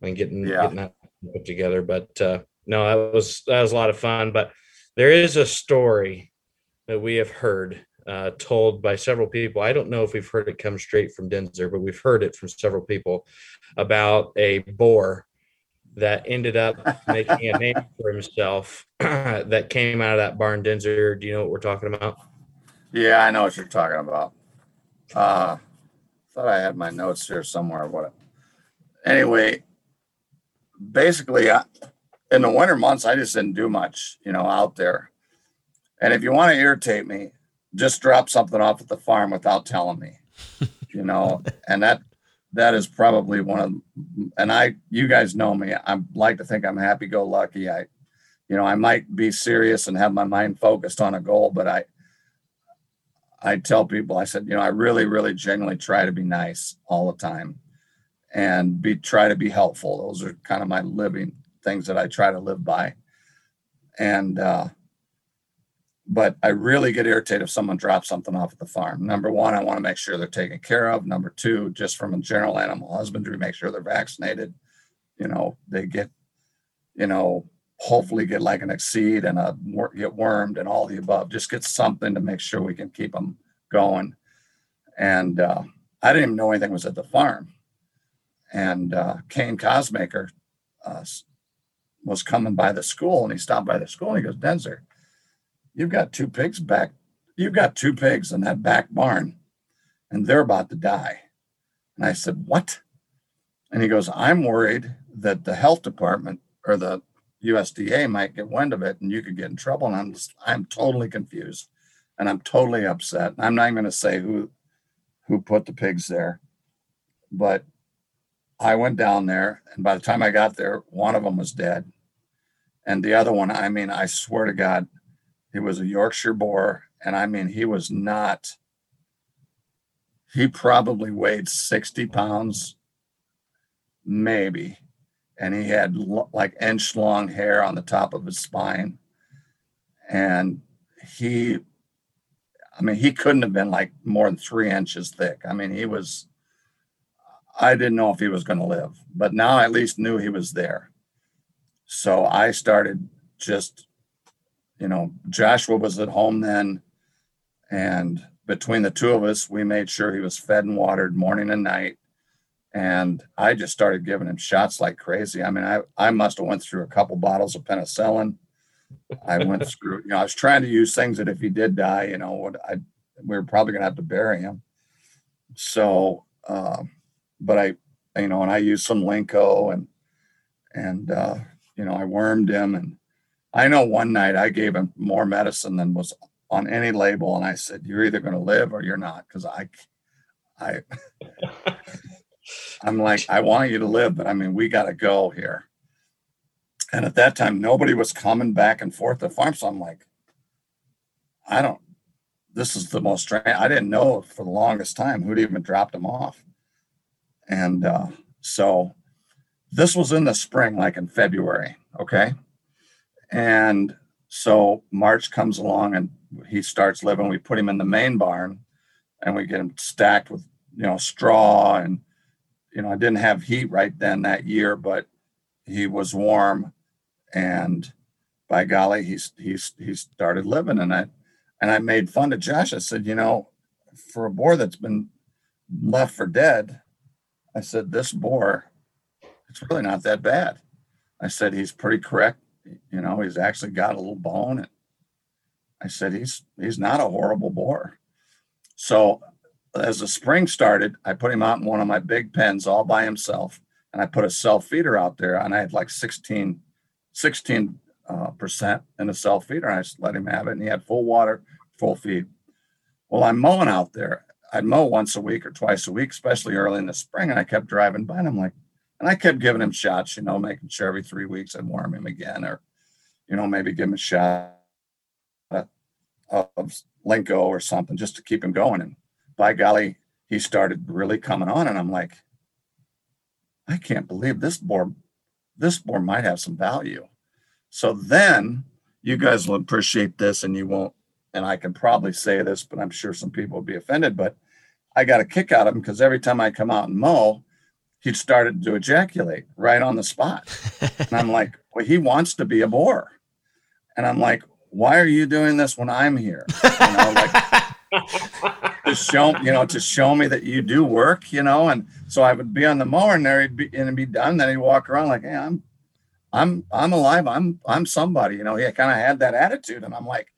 S3: and getting
S5: Yeah.
S3: getting that put together but uh no that was that was a lot of fun but there is a story that we have heard uh, told by several people. I don't know if we've heard it come straight from Denzer, but we've heard it from several people about a boar that ended up making a name for himself that came out of that barn Denzer. Do you know what we're talking about?
S5: Yeah, I know what you're talking about. Uh, thought I had my notes here somewhere. What? Anyway, basically, I, in the winter months, I just didn't do much, you know, out there. And if you want to irritate me, just drop something off at the farm without telling me, you know, and that that is probably one of and I you guys know me. I like to think I'm happy go lucky. I you know, I might be serious and have my mind focused on a goal, but I I tell people, I said, you know, I really, really genuinely try to be nice all the time and be try to be helpful. Those are kind of my living things that I try to live by. And uh but I really get irritated if someone drops something off at the farm. Number one, I want to make sure they're taken care of. Number two, just from a general animal husbandry, make sure they're vaccinated. You know, they get, you know, hopefully get like an Excede and a get wormed and all the above. Just get something to make sure we can keep them going. And uh, I didn't even know anything was at the farm. And uh, Kane Cosmaker uh, was coming by the school and he stopped by the school and he goes, Denzer, you've got two pigs back. You've got two pigs in that back barn and they're about to die. And I said, What? And he goes, I'm worried that the health department or the USDA might get wind of it and you could get in trouble. And I'm just, I'm totally confused and I'm totally upset. I'm not even going to say who who put the pigs there, but I went down there, and by the time I got there, one of them was dead, and the other one, I mean, I swear to God, he was a Yorkshire boar, and I mean, he was not. He probably weighed sixty pounds, maybe, and he had like inch long hair on the top of his spine, and he I mean, he couldn't have been like more than three inches thick. I mean, he was, I didn't know if he was going to live, but now I at least knew he was there. So I started just, you know, Joshua was at home then. And between the two of us, we made sure he was fed and watered morning and night. And I just started giving him shots like crazy. I mean, I, I must have went through a couple bottles of penicillin I went through, you know, I was trying to use things that if he did die, you know, what I we were probably gonna have to bury him. So, um, but I, you know, and I used some Lenko and and uh, you know, I wormed him and I know one night I gave him more medicine than was on any label, and I said, "You're either going to live or you're not," because I, I, I'm like, I want you to live, but I mean, we got to go here. And at that time, nobody was coming back and forth the farm. So I'm like, I don't, this is the most strange. I didn't know for the longest time who'd even dropped him off. And uh, so this was in the spring, like in February. Okay. And so March comes along and he starts living. We put him in the main barn and we get him stacked with, you know, straw. And, you know, I didn't have heat right then that year, but he was warm and by golly, he's he's he started living in it. And I made fun of Josh. I said, you know, for a boar that's been left for dead, I said, this boar, it's really not that bad. I said, he's pretty correct. You know, he's actually got a little bone. And I said, he's he's not a horrible boar. So as the spring started, I put him out in one of my big pens all by himself. And I put a self feeder out there and I had like 16 16 uh, percent in a self feeder. And I just let him have it, and he had full water, full feed. Well, I'm mowing out there. I'd mow once a week or twice a week, especially early in the spring, and I kept driving by, and I'm like, and I kept giving him shots, you know, making sure every three weeks I'd warm him again, or you know, maybe give him a shot of Lenko or something just to keep him going. And by golly, he started really coming on, and I'm like, I can't believe this boar this board might have some value. So then you guys will appreciate this and you won't, and I can probably say this, but I'm sure some people will be offended, but I got a kick out of him because every time I come out and mow, he'd started to ejaculate right on the spot. and I'm like, well, he wants to be a boar. And I'm like, why are you doing this when I'm here? You know, like to show you know to show me that you do work you know and so i would be on the mower and there he'd be and be done then he'd walk around like hey i'm I'm I'm alive. I'm I'm somebody. You know, he kind of had that attitude, and I'm like,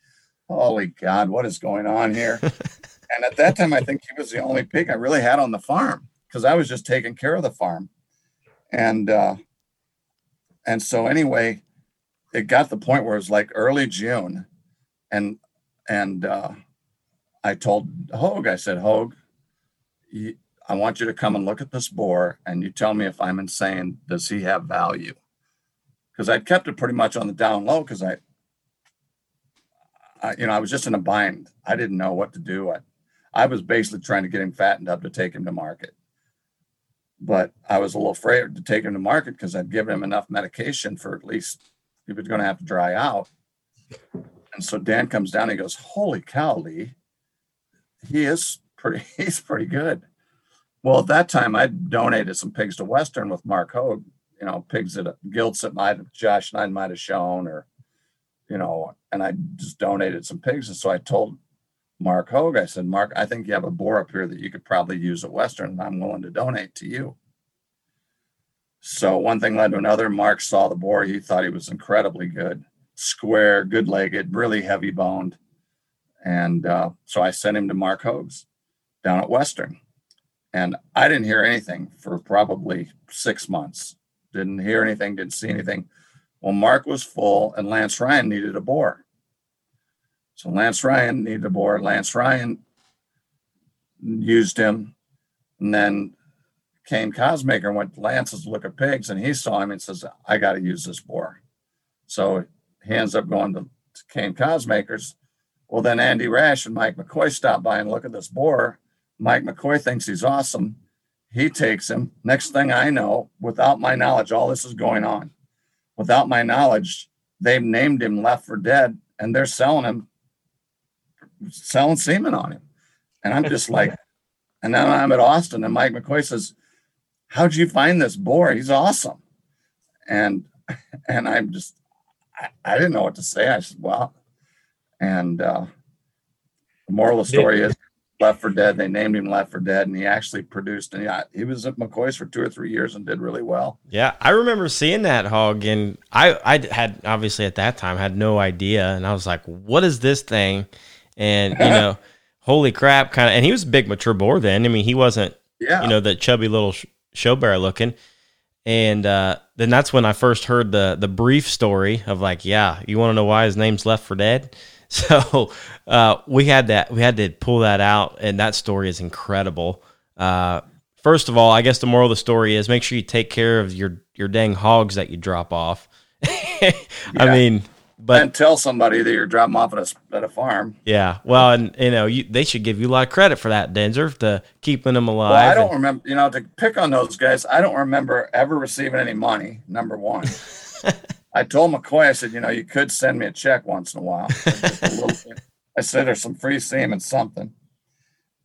S5: holy God, what is going on here? and at that time, I think he was the only pig I really had on the farm because I was just taking care of the farm, and uh, and so anyway, it got the point where it was like early June, and and uh, I told Hogue, I said, Hogue, I want you to come and look at this boar, and you tell me if I'm insane. Does he have value? because I'd kept it pretty much on the down low because I, I, you know, I was just in a bind. I didn't know what to do. I, I was basically trying to get him fattened up to take him to market. But I was a little afraid to take him to market because I'd given him enough medication for at least he was going to have to dry out. And so Dan comes down. And he goes, "Holy cow, Lee! He is pretty. He's pretty good." Well, at that time, I donated some pigs to Western with Mark Hogue, you know, pigs that gilts that might Josh and I might have shown, or you know, and I just donated some pigs. And so I told Mark Hogue, I said, Mark, I think you have a boar up here that you could probably use at Western, and I'm willing to donate to you. So one thing led to another. Mark saw the boar. He thought he was incredibly good, square, good legged, really heavy boned. And uh, so I sent him to Mark Hogue's down at Western. And I didn't hear anything for probably six months didn't hear anything, didn't see anything. Well, Mark was full and Lance Ryan needed a boar. So Lance Ryan needed a boar. Lance Ryan used him. And then Kane Cosmaker went to Lance's look at pigs and he saw him and says, I got to use this boar. So he ends up going to, to Kane Cosmakers. Well, then Andy Rash and Mike McCoy stop by and look at this boar. Mike McCoy thinks he's awesome. He takes him. Next thing I know, without my knowledge, all this is going on. Without my knowledge, they've named him left for dead and they're selling him, selling semen on him. And I'm just like, and then I'm at Austin and Mike McCoy says, How'd you find this boar? He's awesome. And and I'm just I, I didn't know what to say. I said, Well, and uh the moral of the story is Left for Dead. They named him Left for Dead, and he actually produced. And he, he was at McCoy's for two or three years and did really well.
S2: Yeah, I remember seeing that hog, and I I had obviously at that time had no idea, and I was like, "What is this thing?" And you know, holy crap! Kind of, and he was a big mature boar then. I mean, he wasn't, yeah, you know, the chubby little sh- show bear looking. And uh, then that's when I first heard the the brief story of like, yeah, you want to know why his name's Left for Dead? So uh, we had that we had to pull that out, and that story is incredible. Uh, first of all, I guess the moral of the story is make sure you take care of your your dang hogs that you drop off. I yeah. mean, but
S5: and tell somebody that you're dropping off at a at a farm.
S2: Yeah, well, and you know, you, they should give you a lot of credit for that, Denzer, to keeping them alive.
S5: Well, I don't and, remember, you know, to pick on those guys. I don't remember ever receiving any money. Number one. I told McCoy, I said, you know, you could send me a check once in a while. A I said, there's some free semen, something.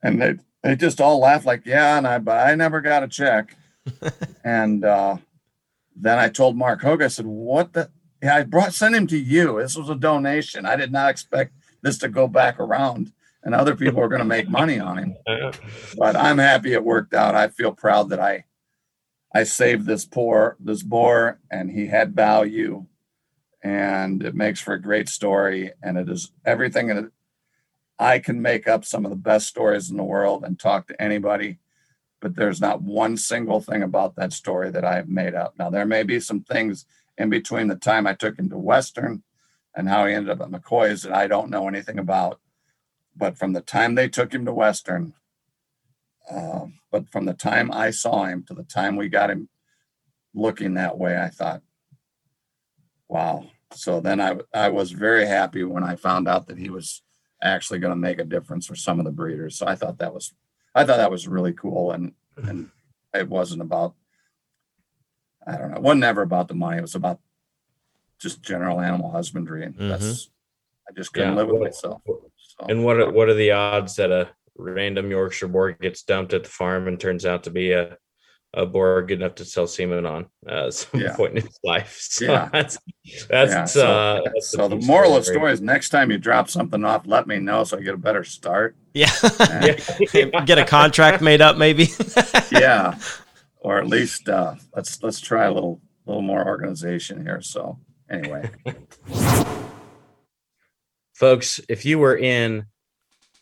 S5: And they, they just all laughed like, yeah, and I, but I never got a check. and uh, then I told Mark Hogue, I said, what the, yeah, I brought, sent him to you. This was a donation. I did not expect this to go back around and other people are going to make money on him. But I'm happy it worked out. I feel proud that I I saved this poor this boar and he had value and it makes for a great story and it is everything in it I can make up some of the best stories in the world and talk to anybody but there's not one single thing about that story that I have made up. Now there may be some things in between the time I took him to Western and how he ended up at McCoy's that I don't know anything about. But from the time they took him to Western, uh, but from the time I saw him to the time we got him looking that way, I thought, wow. So then I, I was very happy when I found out that he was actually going to make a difference for some of the breeders. So I thought that was, I thought that was really cool. And, and it wasn't about, I don't know, it wasn't ever about the money. It was about just general animal husbandry. And mm-hmm. that's, I just couldn't yeah. live with myself.
S3: So. And what are, what are the odds that a random Yorkshire boar gets dumped at the farm and turns out to be a, a boar good enough to sell semen on uh, at some yeah. point in his life. So yeah. that's that's, yeah.
S5: so, uh, that's so the, the moral of the story is next time you drop something off, let me know so I get a better start.
S2: Yeah. get a contract made up maybe.
S5: yeah. Or at least uh, let's let's try a little little more organization here. So anyway,
S3: folks, if you were in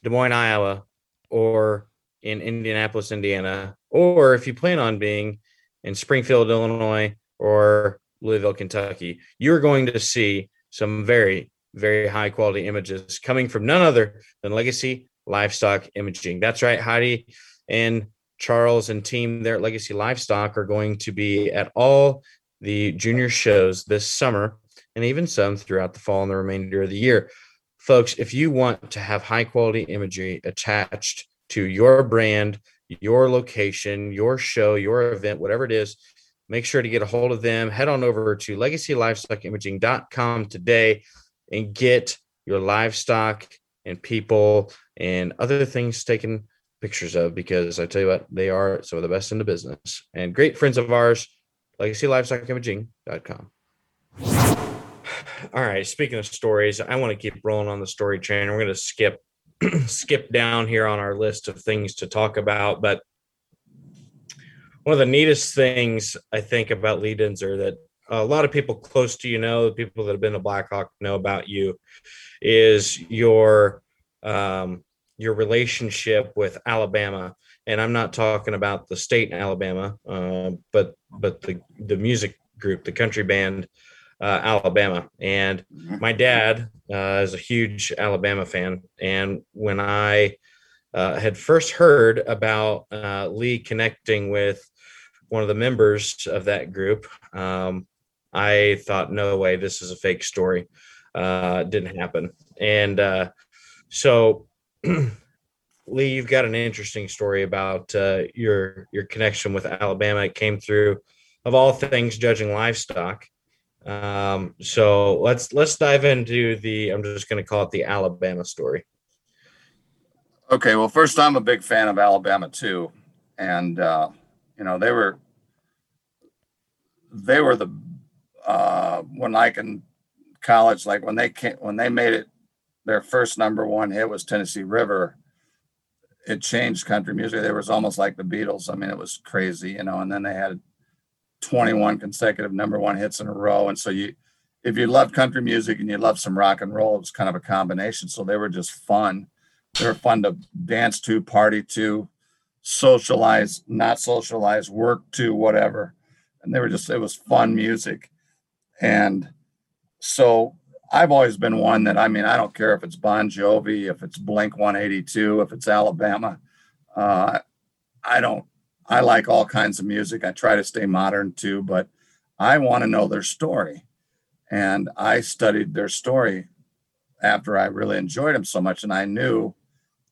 S3: Des Moines, Iowa, or in Indianapolis, Indiana, or if you plan on being in Springfield, Illinois, or Louisville, Kentucky, you're going to see some very, very high quality images coming from none other than Legacy Livestock Imaging. That's right, Heidi and Charles and team there at Legacy Livestock are going to be at all the junior shows this summer and even some throughout the fall and the remainder of the year. Folks, if you want to have high quality imagery attached to your brand, your location, your show, your event, whatever it is, make sure to get a hold of them. Head on over to legacylivestockimaging.com today and get your livestock and people and other things taken pictures of because I tell you what, they are some of the best in the business and great friends of ours, legacylivestockimaging.com. All right, speaking of stories, I want to keep rolling on the story train. We're going to skip skip down here on our list of things to talk about, but one of the neatest things I think about Lee Denzer that a lot of people close to you know, the people that have been to Blackhawk know about you, is your um, your relationship with Alabama. And I'm not talking about the state in Alabama, uh, but but the the music group, the country band uh, Alabama. And my dad uh, is a huge Alabama fan. And when I uh, had first heard about uh, Lee connecting with one of the members of that group, um, I thought, no way, this is a fake story. Uh, didn't happen. And uh, so, Lee, you've got an interesting story about uh, your your connection with Alabama. It came through, of all things, judging livestock. Um, so let's let's dive into the. I'm just going to call it the Alabama story.
S5: Okay, well, first, I'm a big fan of Alabama too, and uh, you know they were they were the uh, when I can college, like when they came when they made it, their first number one hit was Tennessee River. It changed country music. There was almost like the Beatles. I mean, it was crazy, you know. And then they had 21 consecutive number one hits in a row. And so you, if you love country music and you love some rock and roll, it was kind of a combination. So they were just fun. They were fun to dance to, party to, socialize, not socialize, work to, whatever. And they were just, it was fun music. And so I've always been one that, I mean, I don't care if it's Bon Jovi, if it's Blink 182, if it's Alabama. Uh, I don't, I like all kinds of music. I try to stay modern too, but I want to know their story. And I studied their story after I really enjoyed them so much. And I knew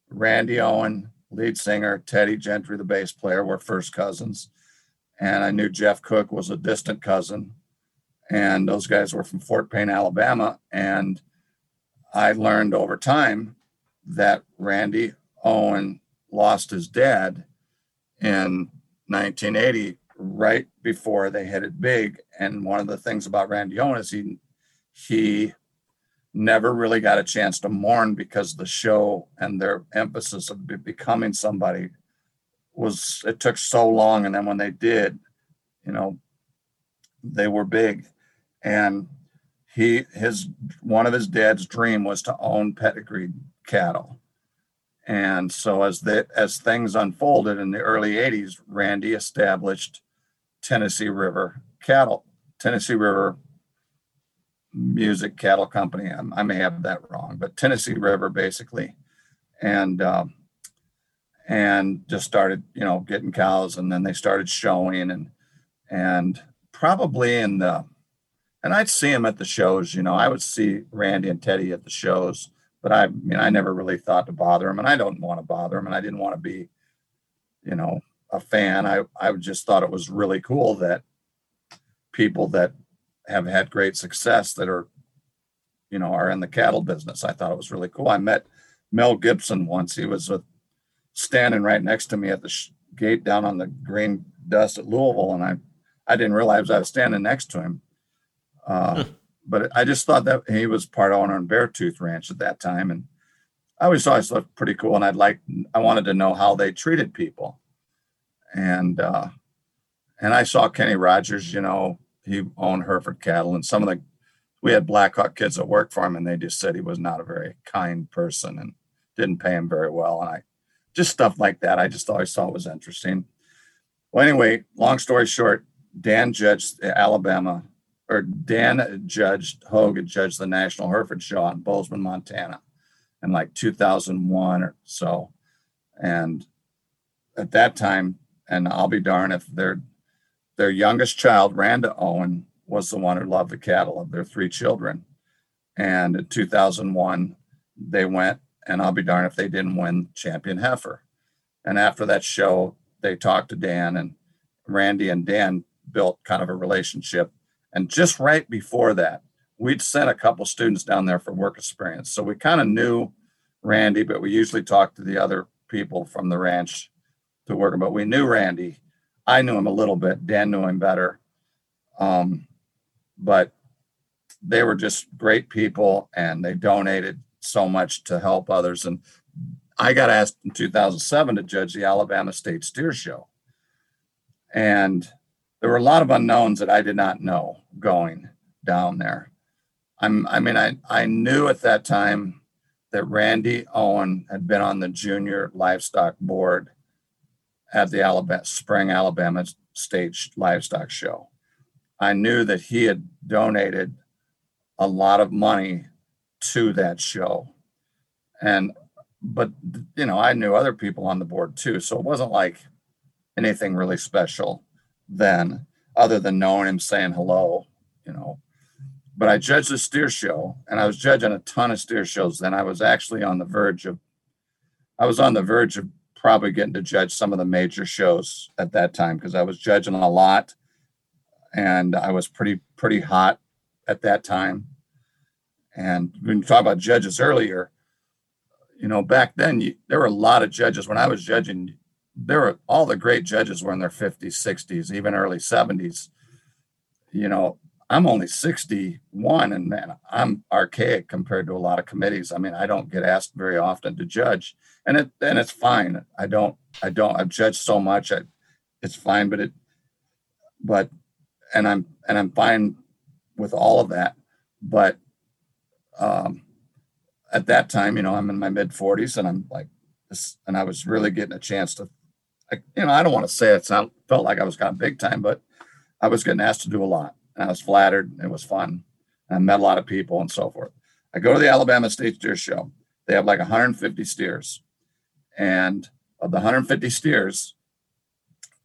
S5: Randy Owen, lead singer, Teddy Gentry, the bass player, were first cousins. And I knew Jeff Cook was a distant cousin and those guys were from Fort Payne, Alabama. And I learned over time that Randy Owen lost his dad in 1980, right before they hit it big. And one of the things about Randy Owen is he he never really got a chance to mourn because the show and their emphasis of becoming somebody was it took so long and then when they did you know they were big and he his one of his dad's dream was to own pedigreed cattle. And so as the as things unfolded in the early 80s randy established tennessee river cattle tennessee river music cattle company. I, I may have that wrong but tennessee river basically. And um, and just started you know getting cows and then they started showing and and probably in the and I'd see him at the shows. You know, I would see Randy and Teddy at the shows, but I, I mean, I never really thought to bother him, and I don't want to bother him, and I didn't want to be, you know, a fan. I I just thought it was really cool that people that have had great success that are, you know, are in the cattle business. I thought it was really cool. I met Mel Gibson once. He was a, standing right next to me at the sh- gate down on the green dust at Louisville, and I I didn't realize I was standing next to him uh, but I just thought that he was part owner on Beartooth Ranch at that time, and I always thought it looked pretty cool. And I'd like, I wanted to know how they treated people, and uh, and I saw Kenny Rogers. You know, he owned Hereford cattle, and some of the we had Blackhawk kids that worked for him, and they just said he was not a very kind person and didn't pay him very well. And I just stuff like that. I just always thought was interesting. Well, anyway, long story short, Dan judged Alabama, or Dan judged Hogue judged the National Hereford Show in Bozeman, Montana, in like 2001 or so. And at that time, and I'll be darned if their their youngest child, Randa Owen, was the one who loved the cattle of their three children. And in 2001, they went, and I'll be darned if they didn't win champion heifer. And after that show, they talked to Dan, and Randy and Dan built kind of a relationship. And just right before that, we'd sent a couple students down there for work experience. So we kind of knew Randy, but we usually talked to the other people from the ranch to work. But we knew Randy. I knew him a little bit. Dan knew him better. Um, but they were just great people and they donated so much to help others. And I got asked in 2007 to judge the Alabama State Steer Show. And there were a lot of unknowns that I did not know going down there. I'm, I mean, I, I knew at that time that Randy Owen had been on the junior livestock board at the Alabama Spring Alabama State Livestock Show. I knew that he had donated a lot of money to that show. And, but, you know, I knew other people on the board too. So it wasn't like anything really special then, other than knowing him saying hello, you know. But I judged the steer show and I was judging a ton of steer shows. Then I was actually on the verge of, I was on the verge of probably getting to judge some of the major shows at that time because I was judging a lot and I was pretty pretty hot at that time. And when you talk about judges earlier, you know, back then you, there were a lot of judges. When I was judging, there were all the great judges were in their 50s, 60s, even early 70s. You know, I'm only 61 and man, I'm archaic compared to a lot of committees. I mean, I don't get asked very often to judge and it, and it's fine. I don't, I don't, I've judged so much. I, it's fine, but it, but and I'm and I'm fine with all of that. But um, at that time, you know, I'm in my mid 40s, and I'm like, this, and I was really getting a chance to, like, you know, I don't want to say it sound felt like I was kind of big time, but I was getting asked to do a lot, and I was flattered. It was fun. And I met a lot of people and so forth. I go to the Alabama State Steer Show. They have like 150 steers, and of the 150 steers,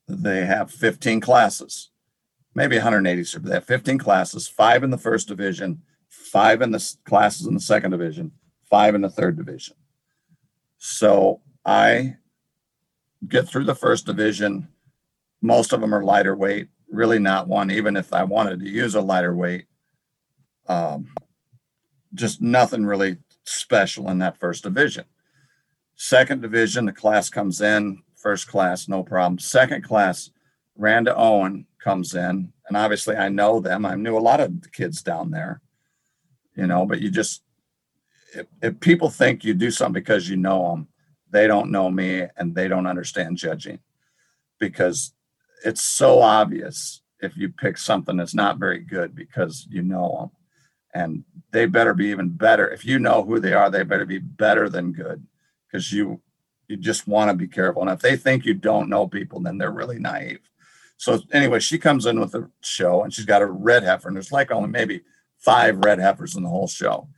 S5: they have 15 classes maybe 180 but they have 15 classes five in the first division five in the classes in the second division five in the third division so i get through the first division most of them are lighter weight really not one even if i wanted to use a lighter weight. Um, just nothing really special in that first division. Second division the class comes in first class no problem. Second class randa owen comes in, and obviously I know them. I knew a lot of the kids down there, you know, but you just if, if people think you do something because you know them, they don't know me and they don't understand judging. Because it's so obvious if you pick something that's not very good because you know them and they better be even better. If you know who they are they better be better than good. Because you you just want to be careful. And if they think you don't know people then they're really naive. So anyway, she comes in with the show and she's got a red heifer, and there's like only maybe five red heifers in the whole show.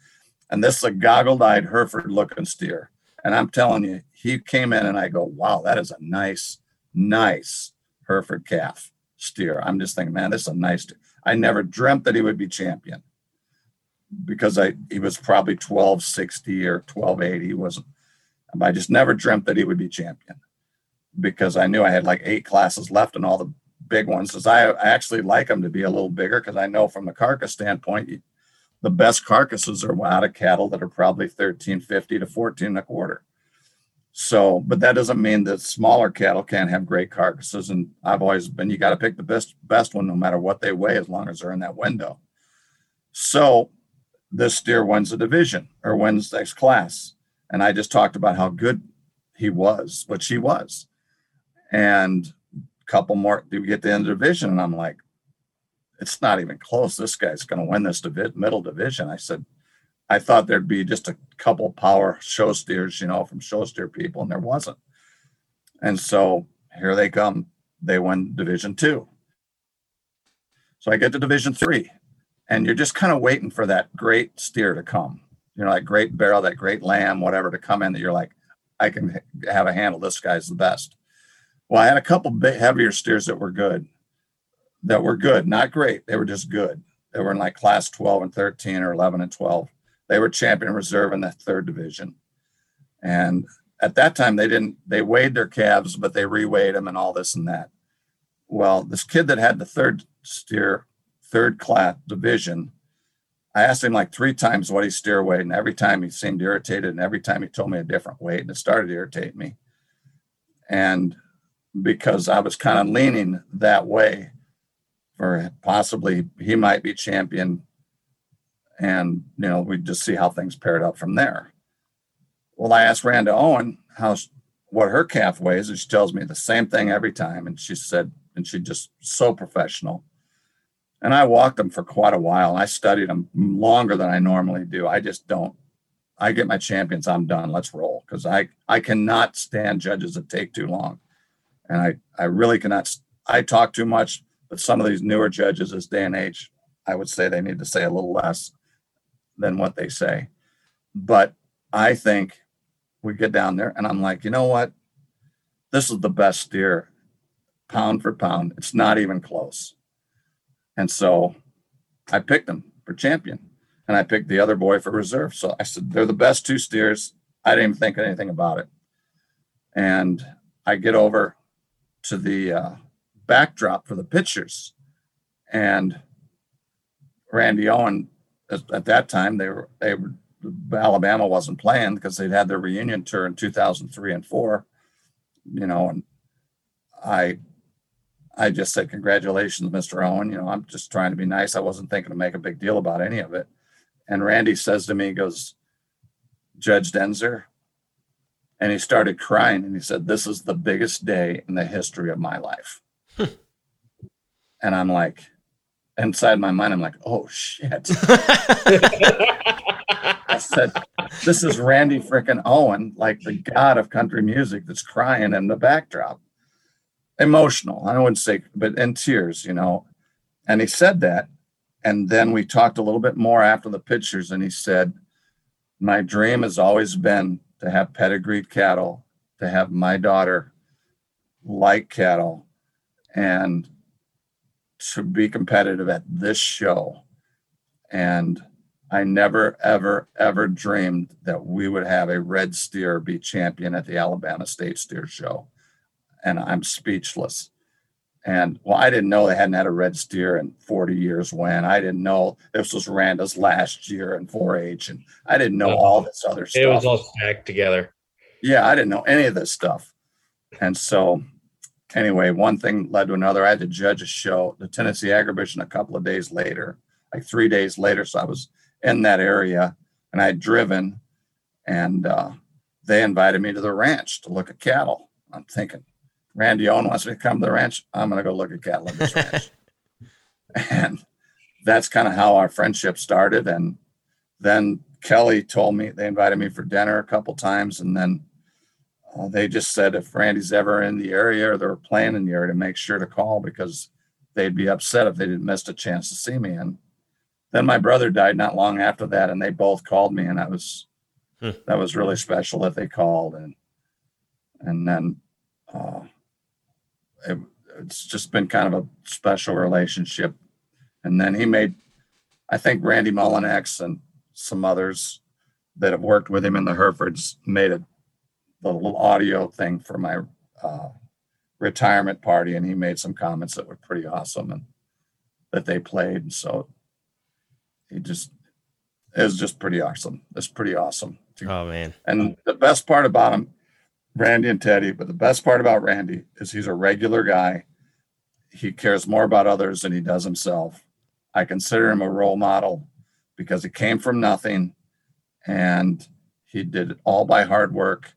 S5: And this is a goggled-eyed Hereford looking steer. And I'm telling you, he came in and I go, wow, that is a nice, nice Hereford calf steer. I'm just thinking, man, this is a nice. I never dreamt that he would be champion because I he was probably 1260 or 1280. He wasn't. I just never dreamt that he would be champion because I knew I had like eight classes left and all the big ones is I, I actually like them to be a little bigger because I know from the carcass standpoint, the best carcasses are out of cattle that are probably 1350 to 14 and a quarter. So, but that doesn't mean that smaller cattle can't have great carcasses. And I've always been, you got to pick the best, best one, no matter what they weigh, as long as they're in that window. So this steer wins the division or wins next class. And I just talked about how good he was, what she was. And couple more Do we get the end of the division. And I'm like, it's not even close. This guy's going to win this divi- middle division. I said, I thought there'd be just a couple power show steers, you know, from show steer people, and there wasn't. And so here they come. They win Division Two. So I get to Division Three, and you're just kind of waiting for that great steer to come. You know, that great barrel, that great lamb, whatever, to come in that you're like, I can have a handle. This guy's the best. Well, I had a couple heavier steers that were good, that were good, not great. They were just good. They were in like class 12 and 13 or 11 and 12. They were champion reserve in the third division. And at that time, they didn't, they weighed their calves, but they reweighed them and all this and that. Well, this kid that had the third steer, third class division, I asked him like three times what he steer weighed, and every time he seemed irritated, and every time he told me a different weight, and it started to irritate me. And because I was kind of leaning that way for possibly he might be champion, and you know we just see how things paired up from there. Well, I asked Randa Owen how what her calf weighs, and she tells me the same thing every time, and she said, and she just so professional and I walked them for quite a while. I studied them longer than I normally do. I just don't. I get my champions. I'm done. Let's roll because I I cannot stand judges that take too long, and I I really cannot. I talk too much, but some of these newer judges, this day and age, I would say they need to say a little less than what they say. But I think we get down there, and I'm like, you know what? This is the best steer, pound for pound. It's not even close and so I picked them for champion and I picked the other boy for reserve. So I said, they're the best two steers. I didn't even think anything about it. And I get over to the uh, backdrop for the pictures. And Randy Owen, at, at that time, they were, they were, Alabama wasn't playing because they'd had their reunion tour in 2003 and four, you know, and I I just said, Congratulations, Mr. Owen. You know, I'm just trying to be nice. I wasn't thinking to make a big deal about any of it. And Randy says to me, he goes, Judge Denzer. And he started crying and he said, This is the biggest day in the history of my life. And I'm like, inside my mind, I'm like, Oh shit. I said, This is Randy freaking Owen, like the god of country music that's crying in the backdrop emotional. I wouldn't say, but in tears, you know. And he said that. And then we talked a little bit more after the pictures, and he said, My dream has always been to have pedigreed cattle, to have my daughter like cattle, and to be competitive at this show. And I never, ever, ever dreamed that we would have a red steer be champion at the Alabama State Steer Show and I'm speechless. And well, I didn't know they hadn't had a red steer in 40 years when I didn't know this was Randa's last year in 4 H. And I didn't know all this other stuff.
S3: It was all stacked together.
S5: Yeah, I didn't know any of this stuff. And so, anyway, one thing led to another. I had to judge a show, the Tennessee Agribition, a couple of days later, like three days later. So I was in that area and I had driven and uh, they invited me to the ranch to look at cattle. I'm thinking, Randy Owen wants me to come to the ranch. I'm going to go look at cattle at this ranch. and that's kind of how our friendship started. And then Kelly told me they invited me for dinner a couple times, and then uh, they just said if Randy's ever in the area or they're playing in the area, to make sure to call because they'd be upset if they didn't miss a chance to see me. And then my brother died not long after that, and they both called me, and that was hmm. that was really special that they called. And and then uh, it, it's just been kind of a special relationship. And then he made, I think Randy Mullinex and some others that have worked with him in the Herefords made a the little audio thing for my uh, retirement party, and he made some comments that were pretty awesome and that they played. And so he just was just pretty awesome. It's pretty awesome.
S2: Oh man!
S5: And the best part about him, Randy and Teddy. But the best part about Randy is he's a regular guy. He cares more about others than he does himself. I consider him a role model because he came from nothing and he did it all by hard work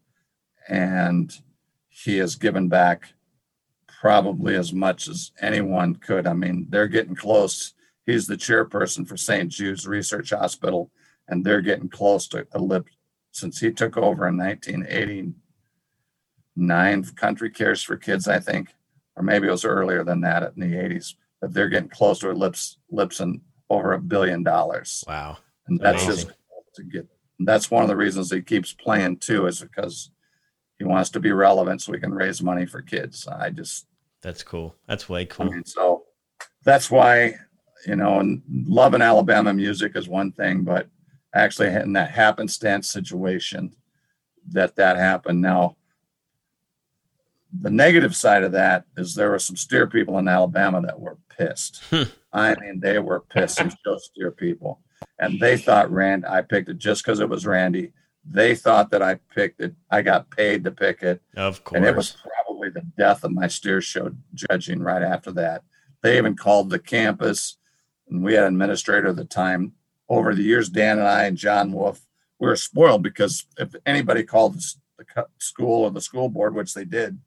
S5: and he has given back probably as much as anyone could. I mean, they're getting close. He's the chairperson for St. Jude's Research Hospital, and they're getting close to a lip since he took over in 1989. Country Cares for Kids, I think, or maybe it was earlier than that in the 80s. But they're getting close to lips lips and over a billion dollars.
S2: Wow,
S5: and that's Amazing. just to get. That's one of the reasons he keeps playing too, is because he wants to be relevant so we can raise money for kids. I just
S2: that's cool. That's way cool. I
S5: mean, so that's why you know, and loving Alabama music is one thing, but actually in that happenstance situation that that happened. Now, the negative side of that is there were some steer people in Alabama that were pissed. Hmm. I mean, they were pissed. Some steer people, and they thought Rand. I picked it just because it was Randy they thought that I picked it. I got paid to pick it.
S2: Of course.
S5: And it was probably the death of my steer show judging right after that. They even called the campus, and we had an administrator at the time. Over the years, Dan and I and John Wolf, we were spoiled because if anybody called the school or the school board, which they did,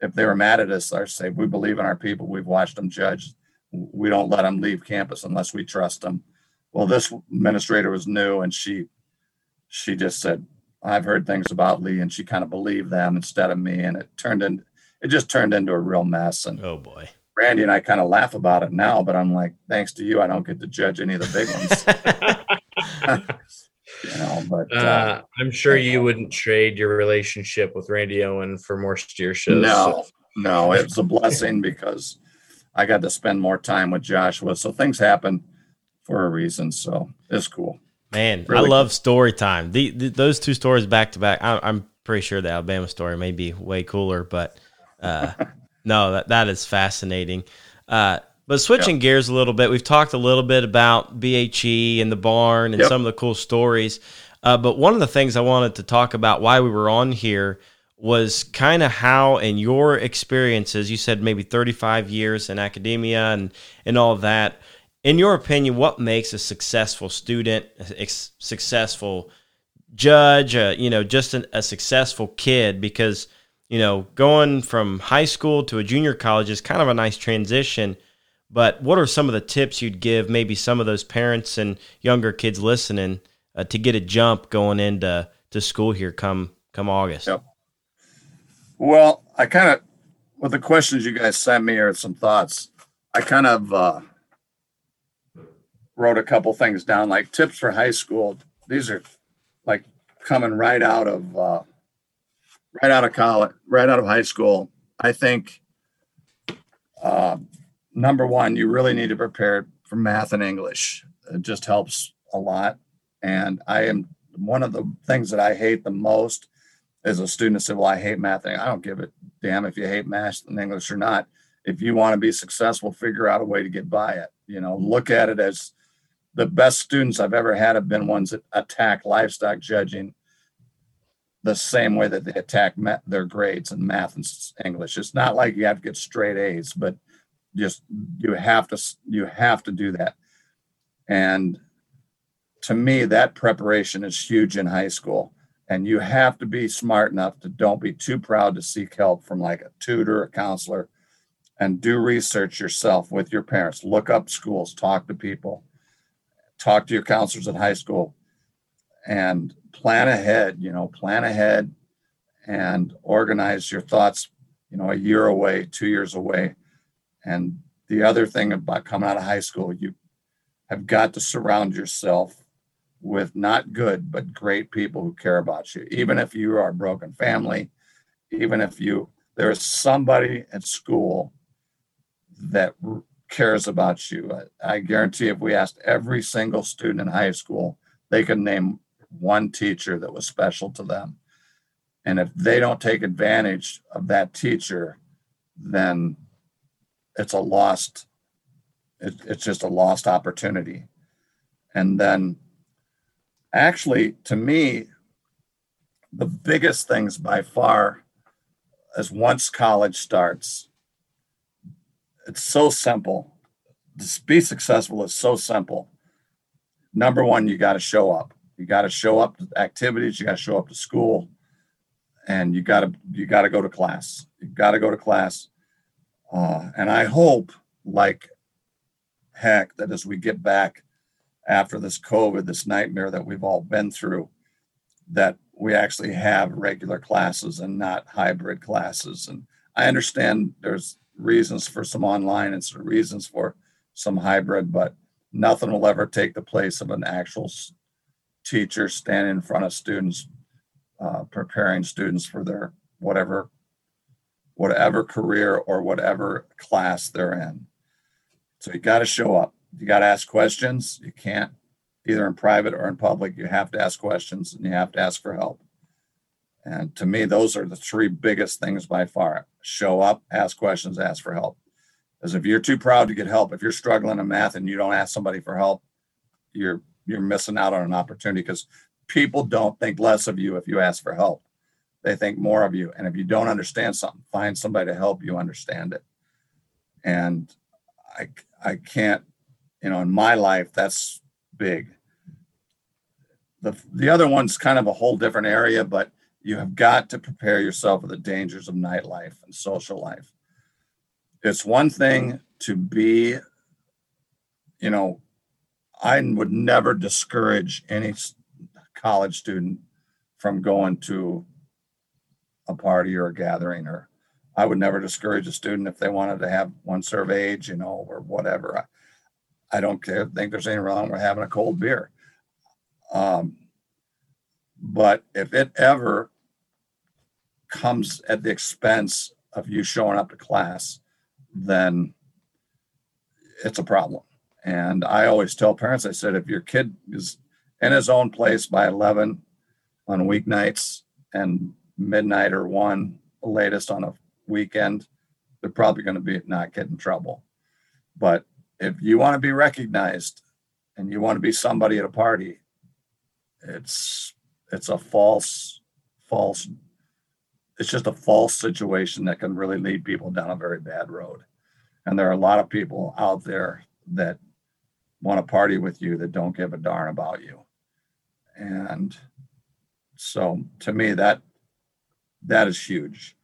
S5: if they were mad at us, I say, we believe in our people. We've watched them judge. We don't let them leave campus unless we trust them. Well, this administrator was new and she she just said, I've heard things about Lee, and she kind of believed them instead of me. And it turned in, it just turned into a real mess. And
S2: oh boy,
S5: Randy and I kind of laugh about it now, but I'm like, thanks to you, I don't get to judge any of the big ones.
S3: you know, but uh, uh, I'm sure you wouldn't trade your relationship with Randy Owen for more steer shows.
S5: No, so. no, it's a blessing because I got to spend more time with Joshua. So things happen for a reason. So it's cool.
S2: Man, really I love story time. The, the, those two stories back to back. I, am pretty sure the Alabama story may be way cooler, but uh, no, that that is fascinating. Uh, but switching yep. gears a little bit, we've talked a little bit about BHE and the barn and yep. some of the cool stories. Uh, but one of the things I wanted to talk about why we were on here was kind of how, in your experiences, you said maybe 35 years in academia and and all that in your opinion, what makes a successful student, a successful judge, you know, just an, a successful kid? Because you know, going from high school to a junior college is kind of a nice transition. But what are some of the tips you'd give maybe some of those parents and younger kids listening uh, to get a jump going into to school here come come August?
S5: Yep. Well, I kind of with the questions you guys sent me or some thoughts, I kind of uh, wrote a couple things down like tips for high school. These are like coming right out of uh, right out of college, right out of high school. I think uh, number one, you really need to prepare for math and English. It just helps a lot. And I am one of the things that I hate the most as a student said, Well, I hate math. I don't give a damn if you hate math and English or not. If you want to be successful, figure out a way to get by it. You know, look at it as the best students I've ever had have been ones that attack livestock judging the same way that they attack their grades in math and English. It's not like you have to get straight A's, but just you have to you have to do that. And to me, that preparation is huge in high school. And you have to be smart enough to don't be too proud to seek help from like a tutor, a counselor, and do research yourself with your parents. Look up schools, talk to people talk to your counselors at high school and plan ahead, you know, plan ahead and organize your thoughts, you know, a year away, two years away. And the other thing about coming out of high school, you have got to surround yourself with not good, but great people who care about you. Even if you are a broken family, even if you, there is somebody at school that cares about you. I, I guarantee if we asked every single student in high school, they could name one teacher that was special to them. And if they don't take advantage of that teacher, then it's a lost, it, it's just a lost opportunity. And then, actually, to me, the biggest things by far is once college starts, it's so simple. To be successful is so simple. Number one, you got to show up. You got to show up to activities. You got to show up to school, and you got to you got to go to class. You got to go to class. Uh, and I hope, like heck, that as we get back after this COVID, this nightmare that we've all been through, that we actually have regular classes and not hybrid classes. And I understand there's reasons for some online and some reasons for some hybrid, but nothing will ever take the place of an actual teacher standing in front of students, uh, preparing students for their whatever whatever career or whatever class they're in. So you got to show up. You got to ask questions. You can't either in private or in public. You have to ask questions and you have to ask for help. And to me, those are the three biggest things by far show up, ask questions, ask for help. Because if you're too proud to get help, if you're struggling in math and you don't ask somebody for help, you're you're missing out on an opportunity because people don't think less of you if you ask for help. They think more of you. And if you don't understand something, find somebody to help you understand it. And I I can't, you know, in my life, that's big. The the other one's kind of a whole different area, but you have got to prepare yourself for the dangers of nightlife and social life. It's one thing to be, you know, I would never discourage any college student from going to a party or a gathering, or I would never discourage a student if they wanted to have one serve age, you know, or whatever. I, I don't care. think there's anything wrong with having a cold beer. Um, but if it ever comes at the expense of you showing up to class, then it's a problem. And I always tell parents, I said, if your kid is in his own place by 11 on weeknights and midnight or one latest on a weekend, they're probably going to be not get in trouble. But if you want to be recognized and you want to be somebody at a party, it's it's a false false it's just a false situation that can really lead people down a very bad road. And there are a lot of people out there that want to party with you that don't give a darn about you. And so to me, that that is huge.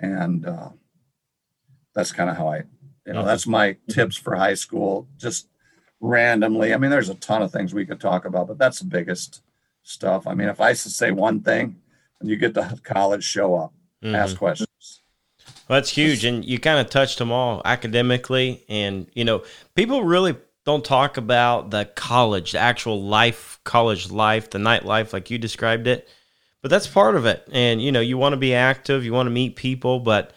S5: And uh, that's kind of how I, you know, that's my tips for high school, just randomly. I mean, there's a ton of things we could talk about, but that's the biggest stuff. I mean, if I say one thing, when you get the college, show up, mm-hmm. ask questions.
S2: Well, that's huge, and you kind of touched them all academically, and you know, people really don't talk about the college, the actual life, college life, the nightlife, like you described it. But that's part of it, and you know, you want to be active, you want to meet people, but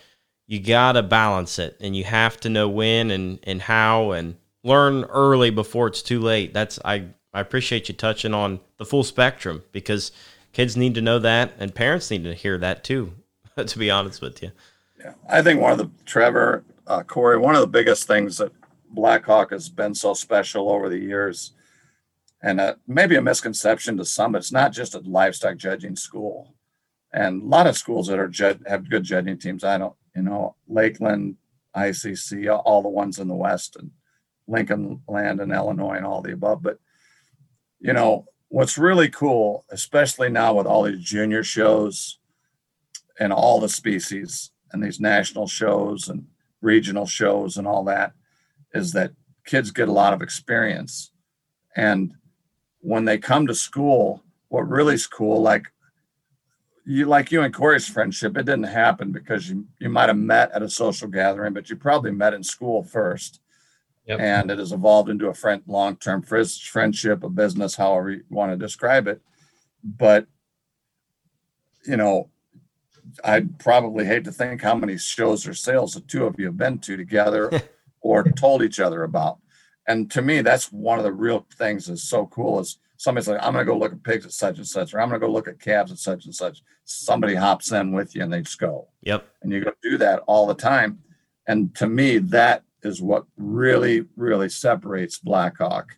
S2: you gotta balance it, and you have to know when and and how, and learn early before it's too late. That's I I appreciate you touching on the full spectrum because kids need to know that, and parents need to hear that too. to be honest with you.
S5: Yeah, I think one of the Trevor uh, Corey, one of the biggest things that Blackhawk has been so special over the years, and uh, maybe a misconception to some, it's not just a livestock judging school, and a lot of schools that are ju- have good judging teams. I don't, you know, Lakeland, ICC, all the ones in the West, and Lincoln Land and Illinois, and all the above. But you know, what's really cool, especially now with all these junior shows and all the species and these national shows and regional shows and all that, is that kids get a lot of experience. And when they come to school, what really is cool, like you like you and Corey's friendship, it didn't happen because you you might have met at a social gathering, but you probably met in school first. Yep. And it has evolved into a friend, long-term friendship, a business, however you want to describe it. But you know, I'd probably hate to think how many shows or sales the two of you have been to together or told each other about. And to me, that's one of the real things that's so cool is somebody's like, I'm going to go look at pigs at such and such, or I'm going to go look at calves at such and such. Somebody hops in with you and they just go.
S2: Yep.
S5: And you go do that all the time. And to me, that is what really, really separates Blackhawk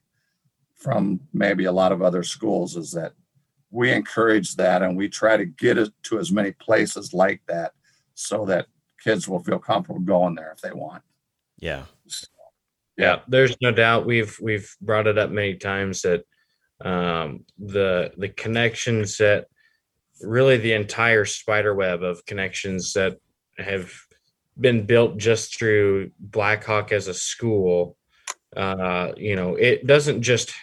S5: from maybe a lot of other schools is that we encourage that and we try to get it to as many places like that so that kids will feel comfortable going there if they want.
S2: Yeah.
S3: So, yeah, there's no doubt we've we've brought it up many times that um, the the connections that really the entire spider web of connections that have been built just through Blackhawk as a school. Uh, you know, it doesn't just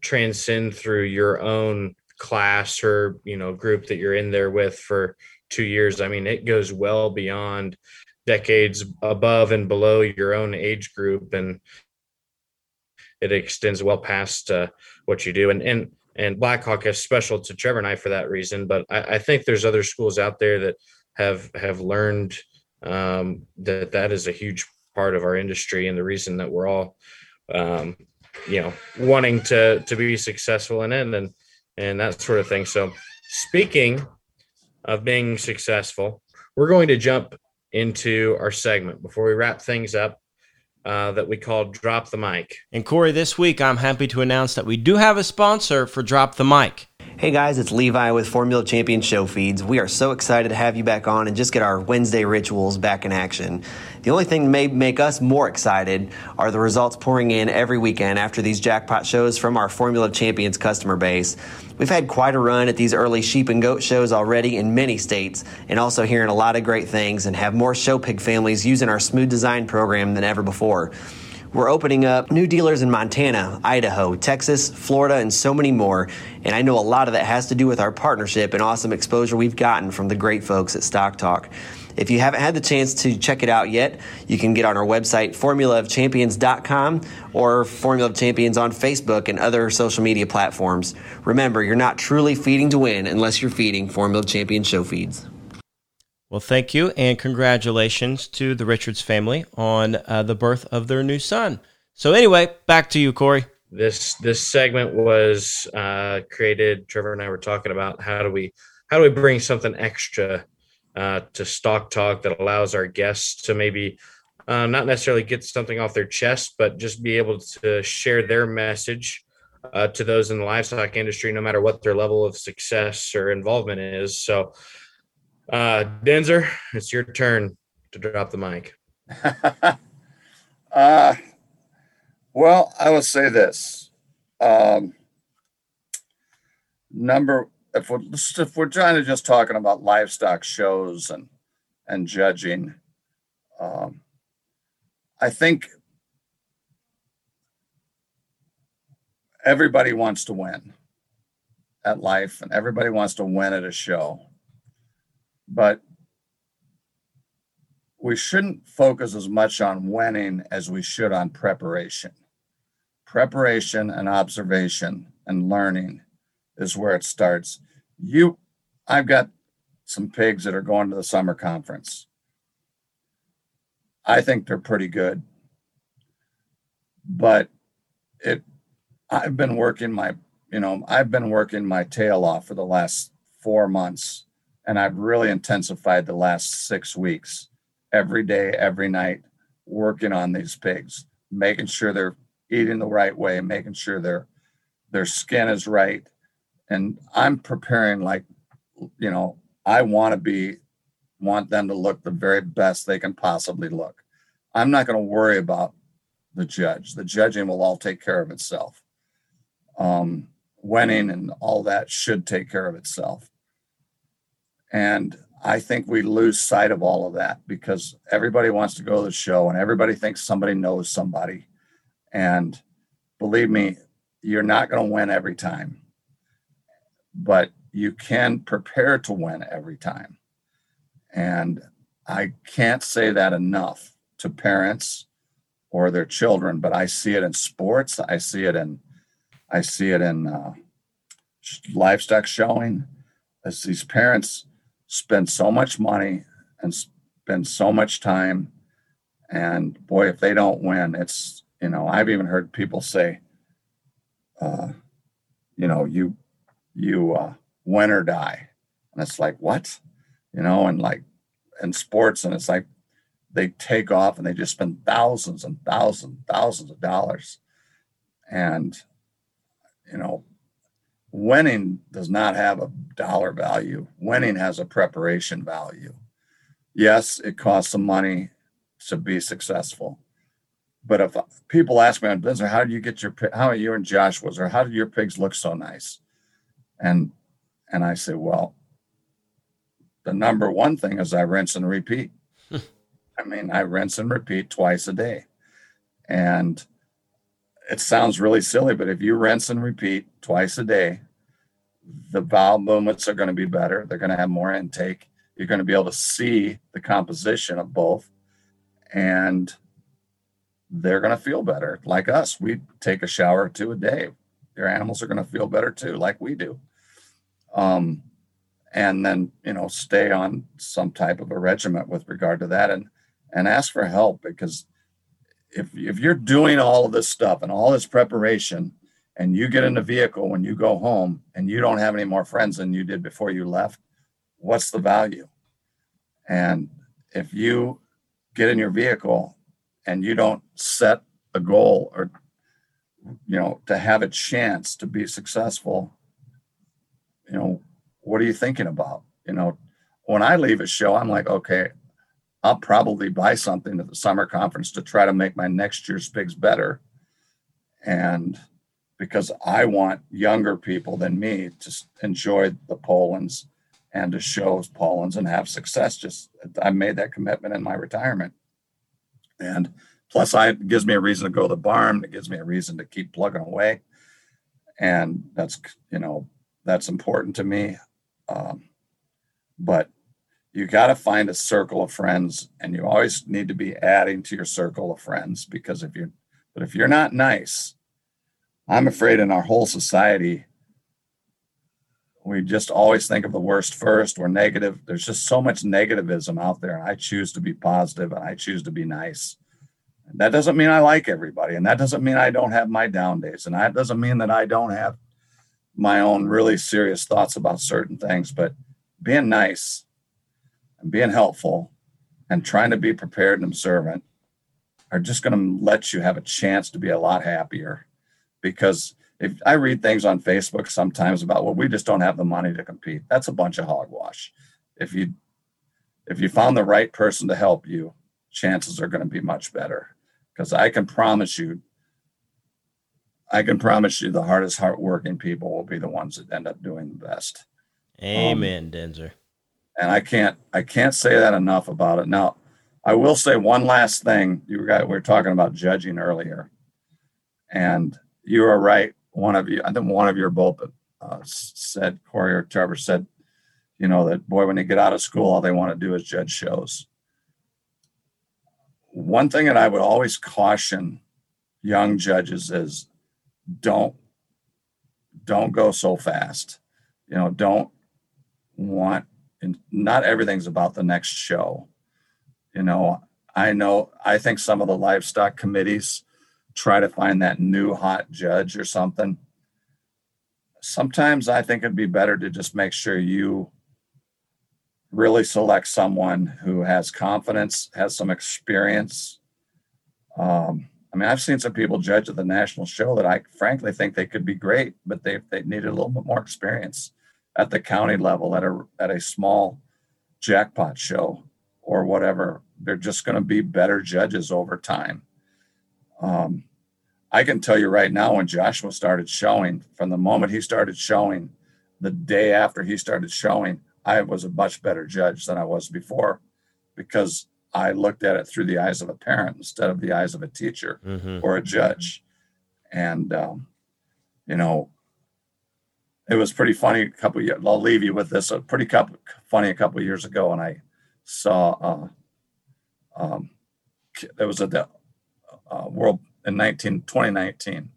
S3: transcend through your own class or you know group that you're in there with for two years. I mean, it goes well beyond decades above and below your own age group, and it extends well past uh, what you do. And and and Blackhawk is special to Trevor and I for that reason. But I, I think there's other schools out there that have have learned um, that that is a huge part of our industry and the reason that we're all um, you know wanting to to be successful in it and and that sort of thing. So speaking of being successful, we're going to jump into our segment before we wrap things up uh, that we call Drop the Mic.
S2: And Corey, this week I'm happy to announce that we do have a sponsor for Drop the Mic.
S6: Hey guys, it's Levi with Formula Champion Show Feeds. We are so excited to have you back on and just get our Wednesday rituals back in action. The only thing that may make us more excited are the results pouring in every weekend after these jackpot shows from our Formula Champions customer base. We've had quite a run at these early sheep and goat shows already in many states and also hearing a lot of great things and have more show pig families using our smooth design program than ever before. We're opening up new dealers in Montana, Idaho, Texas, Florida, and so many more. And I know a lot of that has to do with our partnership and awesome exposure we've gotten from the great folks at Stock Talk. If you haven't had the chance to check it out yet, you can get on our website, formulaofchampions.com, or Formula of Champions on Facebook and other social media platforms. Remember, you're not truly feeding to win unless you're feeding Formula of Champions show feeds.
S2: Well, thank you, and congratulations to the Richards family on uh, the birth of their new son. So, anyway, back to you, Corey.
S3: This this segment was uh, created. Trevor and I were talking about how do we how do we bring something extra uh, to Stock Talk that allows our guests to maybe uh, not necessarily get something off their chest, but just be able to share their message uh, to those in the livestock industry, no matter what their level of success or involvement is. So uh, Denzer, it's your turn to drop the mic.
S5: uh, well, I will say this. Um, number, if we're, if we're trying to just talking about livestock shows and, and judging, um, I think everybody wants to win at life and everybody wants to win at a show but we shouldn't focus as much on winning as we should on preparation. Preparation and observation and learning is where it starts. You, I've got some pigs that are going to the summer conference. I think they're pretty good, but it, I've been working my, you know, I've been working my tail off for the last four months and I've really intensified the last six weeks, every day, every night, working on these pigs, making sure they're eating the right way, making sure their their skin is right. And I'm preparing like, you know, I want to be want them to look the very best they can possibly look. I'm not going to worry about the judge. The judging will all take care of itself. Um, winning and all that should take care of itself. And I think we lose sight of all of that because everybody wants to go to the show and everybody thinks somebody knows somebody. And believe me, you're not going to win every time, but you can prepare to win every time. And I can't say that enough to parents or their children, but I see it in sports. I see it in, I see it in uh, livestock showing. As these parents spend so much money and spend so much time. And boy, if they don't win, it's, you know, I've even heard people say, uh, you know, you, you uh, win or die. And it's like, what? You know, and like in sports, and it's like they take off and they just spend thousands and thousands, thousands of dollars. And, you know, winning does not have a dollar value. Winning has a preparation value. Yes, it costs some money to be successful. But if people ask me on business, how do you get your how are you and Josh was or how do your pigs look so nice? And and I say, well, the number one thing is I rinse and repeat. Hmm. I mean, I rinse and repeat twice a day. And it sounds really silly, but if you rinse and repeat twice a day, the bowel movements are going to be better. They're going to have more intake. You're going to be able to see the composition of both. And they're going to feel better. Like us, we take a shower or two a day. Your animals are going to feel better too, like we do. Um, and then you know stay on some type of a regiment with regard to that, and and ask for help because if if you're doing all of this stuff and all this preparation, and you get in the vehicle when you go home and you don't have any more friends than you did before you left, what's the value? And if you get in your vehicle and you don't set a goal or you know to have a chance to be successful you know what are you thinking about you know when i leave a show i'm like okay i'll probably buy something at the summer conference to try to make my next year's pigs better and because i want younger people than me to enjoy the polands and to show polands and have success just i made that commitment in my retirement and plus I it gives me a reason to go to the barn. It gives me a reason to keep plugging away. And that's, you know, that's important to me. Um, but you got to find a circle of friends and you always need to be adding to your circle of friends because if you're, but if you're not nice, I'm afraid in our whole society, we just always think of the worst first. We're negative. There's just so much negativism out there. And I choose to be positive and I choose to be nice. And that doesn't mean I like everybody. And that doesn't mean I don't have my down days. And that doesn't mean that I don't have my own really serious thoughts about certain things. But being nice and being helpful and trying to be prepared and observant are just going to let you have a chance to be a lot happier because if I read things on Facebook sometimes about well, we just don't have the money to compete. That's a bunch of hogwash. If you if you found the right person to help you, chances are going to be much better. Because I can promise you, I can promise you, the hardest, hardworking people will be the ones that end up doing the best.
S2: Amen, um, Denzer.
S5: And I can't I can't say that enough about it. Now, I will say one last thing. You were, we were talking about judging earlier, and you are right one of you, I think one of you both uh, said, Corey or Trevor said, you know, that boy, when they get out of school, all they want to do is judge shows. One thing that I would always caution young judges is don't don't go so fast. You know, don't want and not everything's about the next show. You know, I know I think some of the livestock committees try to find that new hot judge or something. Sometimes I think it'd be better to just make sure you really select someone who has confidence, has some experience. Um, I mean, I've seen some people judge at the national show that I frankly think they could be great, but they they needed a little bit more experience at the county level at a at a small jackpot show or whatever. They're just going to be better judges over time. Um, I can tell you right now, when Joshua started showing, from the moment he started showing, the day after he started showing, I was a much better judge than I was before because I looked at it through the eyes of a parent instead of the eyes of a teacher mm-hmm. or a judge. And, um, you know, it was pretty funny a couple years. I'll leave you with this. A pretty couple, funny a couple years ago, and I saw uh, um, there was a uh, World in 19, 2019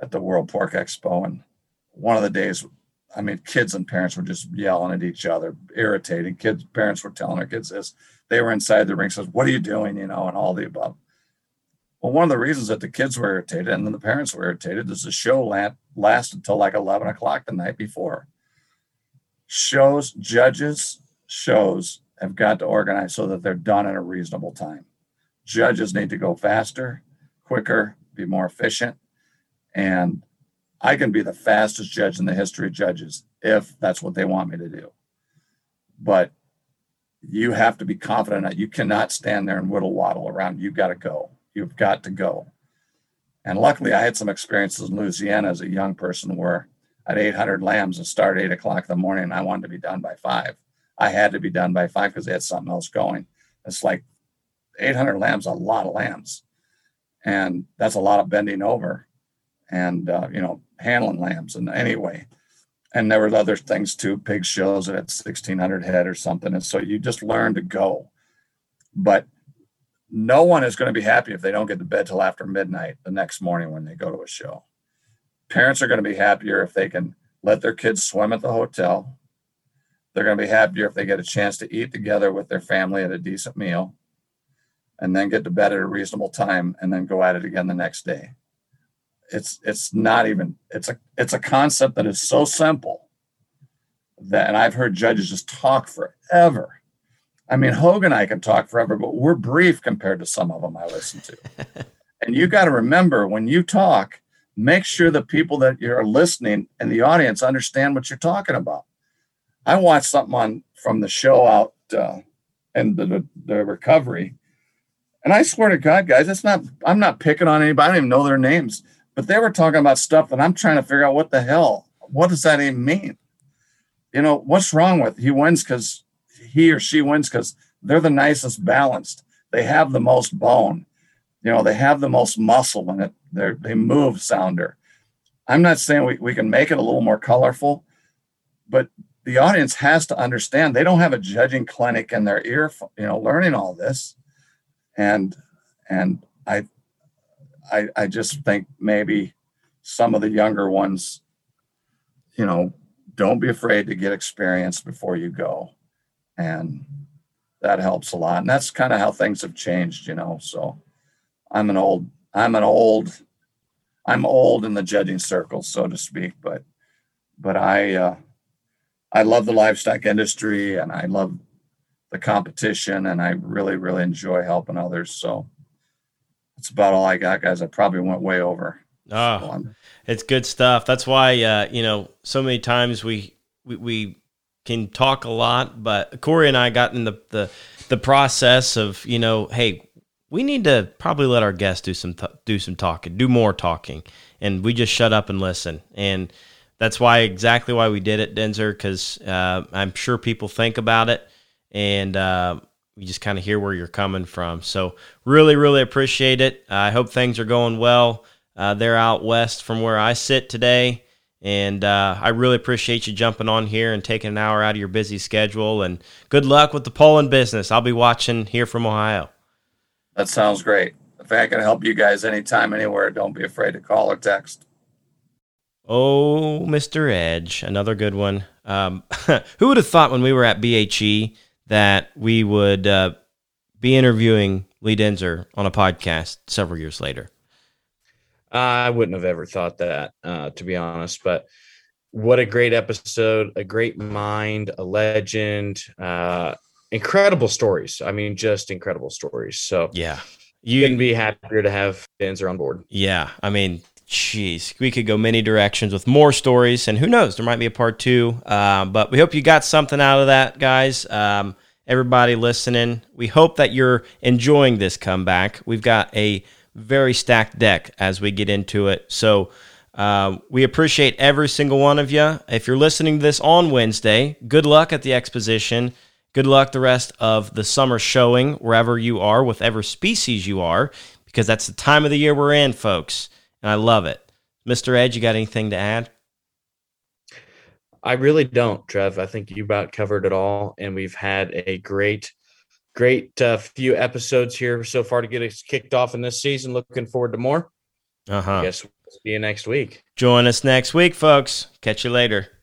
S5: at the World Pork Expo. And one of the days, I mean, kids and parents were just yelling at each other, irritating. Kids, parents were telling their kids this. They were inside the ring, says, What are you doing? You know, and all the above. Well, one of the reasons that the kids were irritated and then the parents were irritated is the show lasted until like 11 o'clock the night before. Shows, judges, shows have got to organize so that they're done in a reasonable time. Judges need to go faster, quicker, be more efficient. And I can be the fastest judge in the history of judges if that's what they want me to do. But you have to be confident that you cannot stand there and whittle waddle around. You've got to go. You've got to go. And luckily, I had some experiences in Louisiana as a young person where I had 800 lambs and started eight o'clock in the morning and I wanted to be done by five. I had to be done by five because they had something else going. It's like 800 lambs, a lot of lambs. And that's a lot of bending over and, uh, you know, handling lambs. And anyway, and there were other things too, pig shows at 1600 head or something. And so you just learn to go. But no one is going to be happy if they don't get to bed till after midnight the next morning when they go to a show. Parents are going to be happier if they can let their kids swim at the hotel. They're going to be happier if they get a chance to eat together with their family at a decent meal and then get to bed at a reasonable time and then go at it again the next day. It's it's not even it's a it's a concept that is so simple that and I've heard judges just talk forever. I mean, Hogan and I can talk forever, but we're brief compared to some of them I listen to. and you got to remember when you talk, make sure the people that you're listening and the audience understand what you're talking about. I watched something on from the show out uh, and the, the recovery, and I swear to God, guys, it's not. I'm not picking on anybody. I don't even know their names, but they were talking about stuff that I'm trying to figure out what the hell. What does that even mean? You know, what's wrong with he wins because he or she wins because they're the nicest balanced. They have the most bone. You know, they have the most muscle in it. They they move sounder. I'm not saying we, we can make it a little more colorful, but the audience has to understand they don't have a judging clinic in their ear, you know, learning all this. And and I I I just think maybe some of the younger ones, you know, don't be afraid to get experience before you go. And that helps a lot. And that's kind of how things have changed, you know. So I'm an old, I'm an old, I'm old in the judging circle, so to speak. But, but I, uh, I love the livestock industry and I love the competition and I really, really enjoy helping others. So that's about all I got, guys. I probably went way over.
S2: Oh, it's good stuff. That's why, uh, you know, so many times we, we, we can talk a lot, but Corey and I got in the, the, the process of, you know, hey, we need to probably let our guests do some do some talking, do more talking, and we just shut up and listen. And that's why exactly why we did it, Denzer, because uh, I'm sure people think about it, and uh, we just kind of hear where you're coming from. So really, really appreciate it. I hope things are going well. Uh, they're out west from where I sit today. And uh, I really appreciate you jumping on here and taking an hour out of your busy schedule. And good luck with the Poland business. I'll be watching here from Ohio.
S5: That sounds great. If I can help you guys anytime, anywhere, don't be afraid to call or text.
S2: Oh, Mr. Edge, another good one. Um, who would have thought when we were at BHE that we would uh, be interviewing Lee Denzer on a podcast several years later?
S3: I wouldn't have ever thought that, uh, to be honest. But what a great episode! A great mind, a legend, uh, incredible stories. I mean, just incredible stories. So
S2: yeah,
S3: you can be happier to have Denzer on board.
S2: Yeah, I mean, jeez, we could go many directions with more stories, and who knows, there might be a part two. Uh, but we hope you got something out of that, guys. Um, everybody listening, we hope that you're enjoying this comeback. We've got a very stacked deck as we get into it. So um, we appreciate every single one of you. If you're listening to this on Wednesday, good luck at the exposition. Good luck the rest of the summer showing, wherever you are, whatever species you are, because that's the time of the year we're in, folks. And I love it. Mr. Ed, you got anything to add?
S3: I really don't, Trev. I think you about covered it all. And we've had a great great uh, few episodes here so far to get us kicked off in this season. Looking forward to more.
S2: Uh huh.
S3: Guess we'll see you next week.
S2: Join us next week, folks. Catch you later.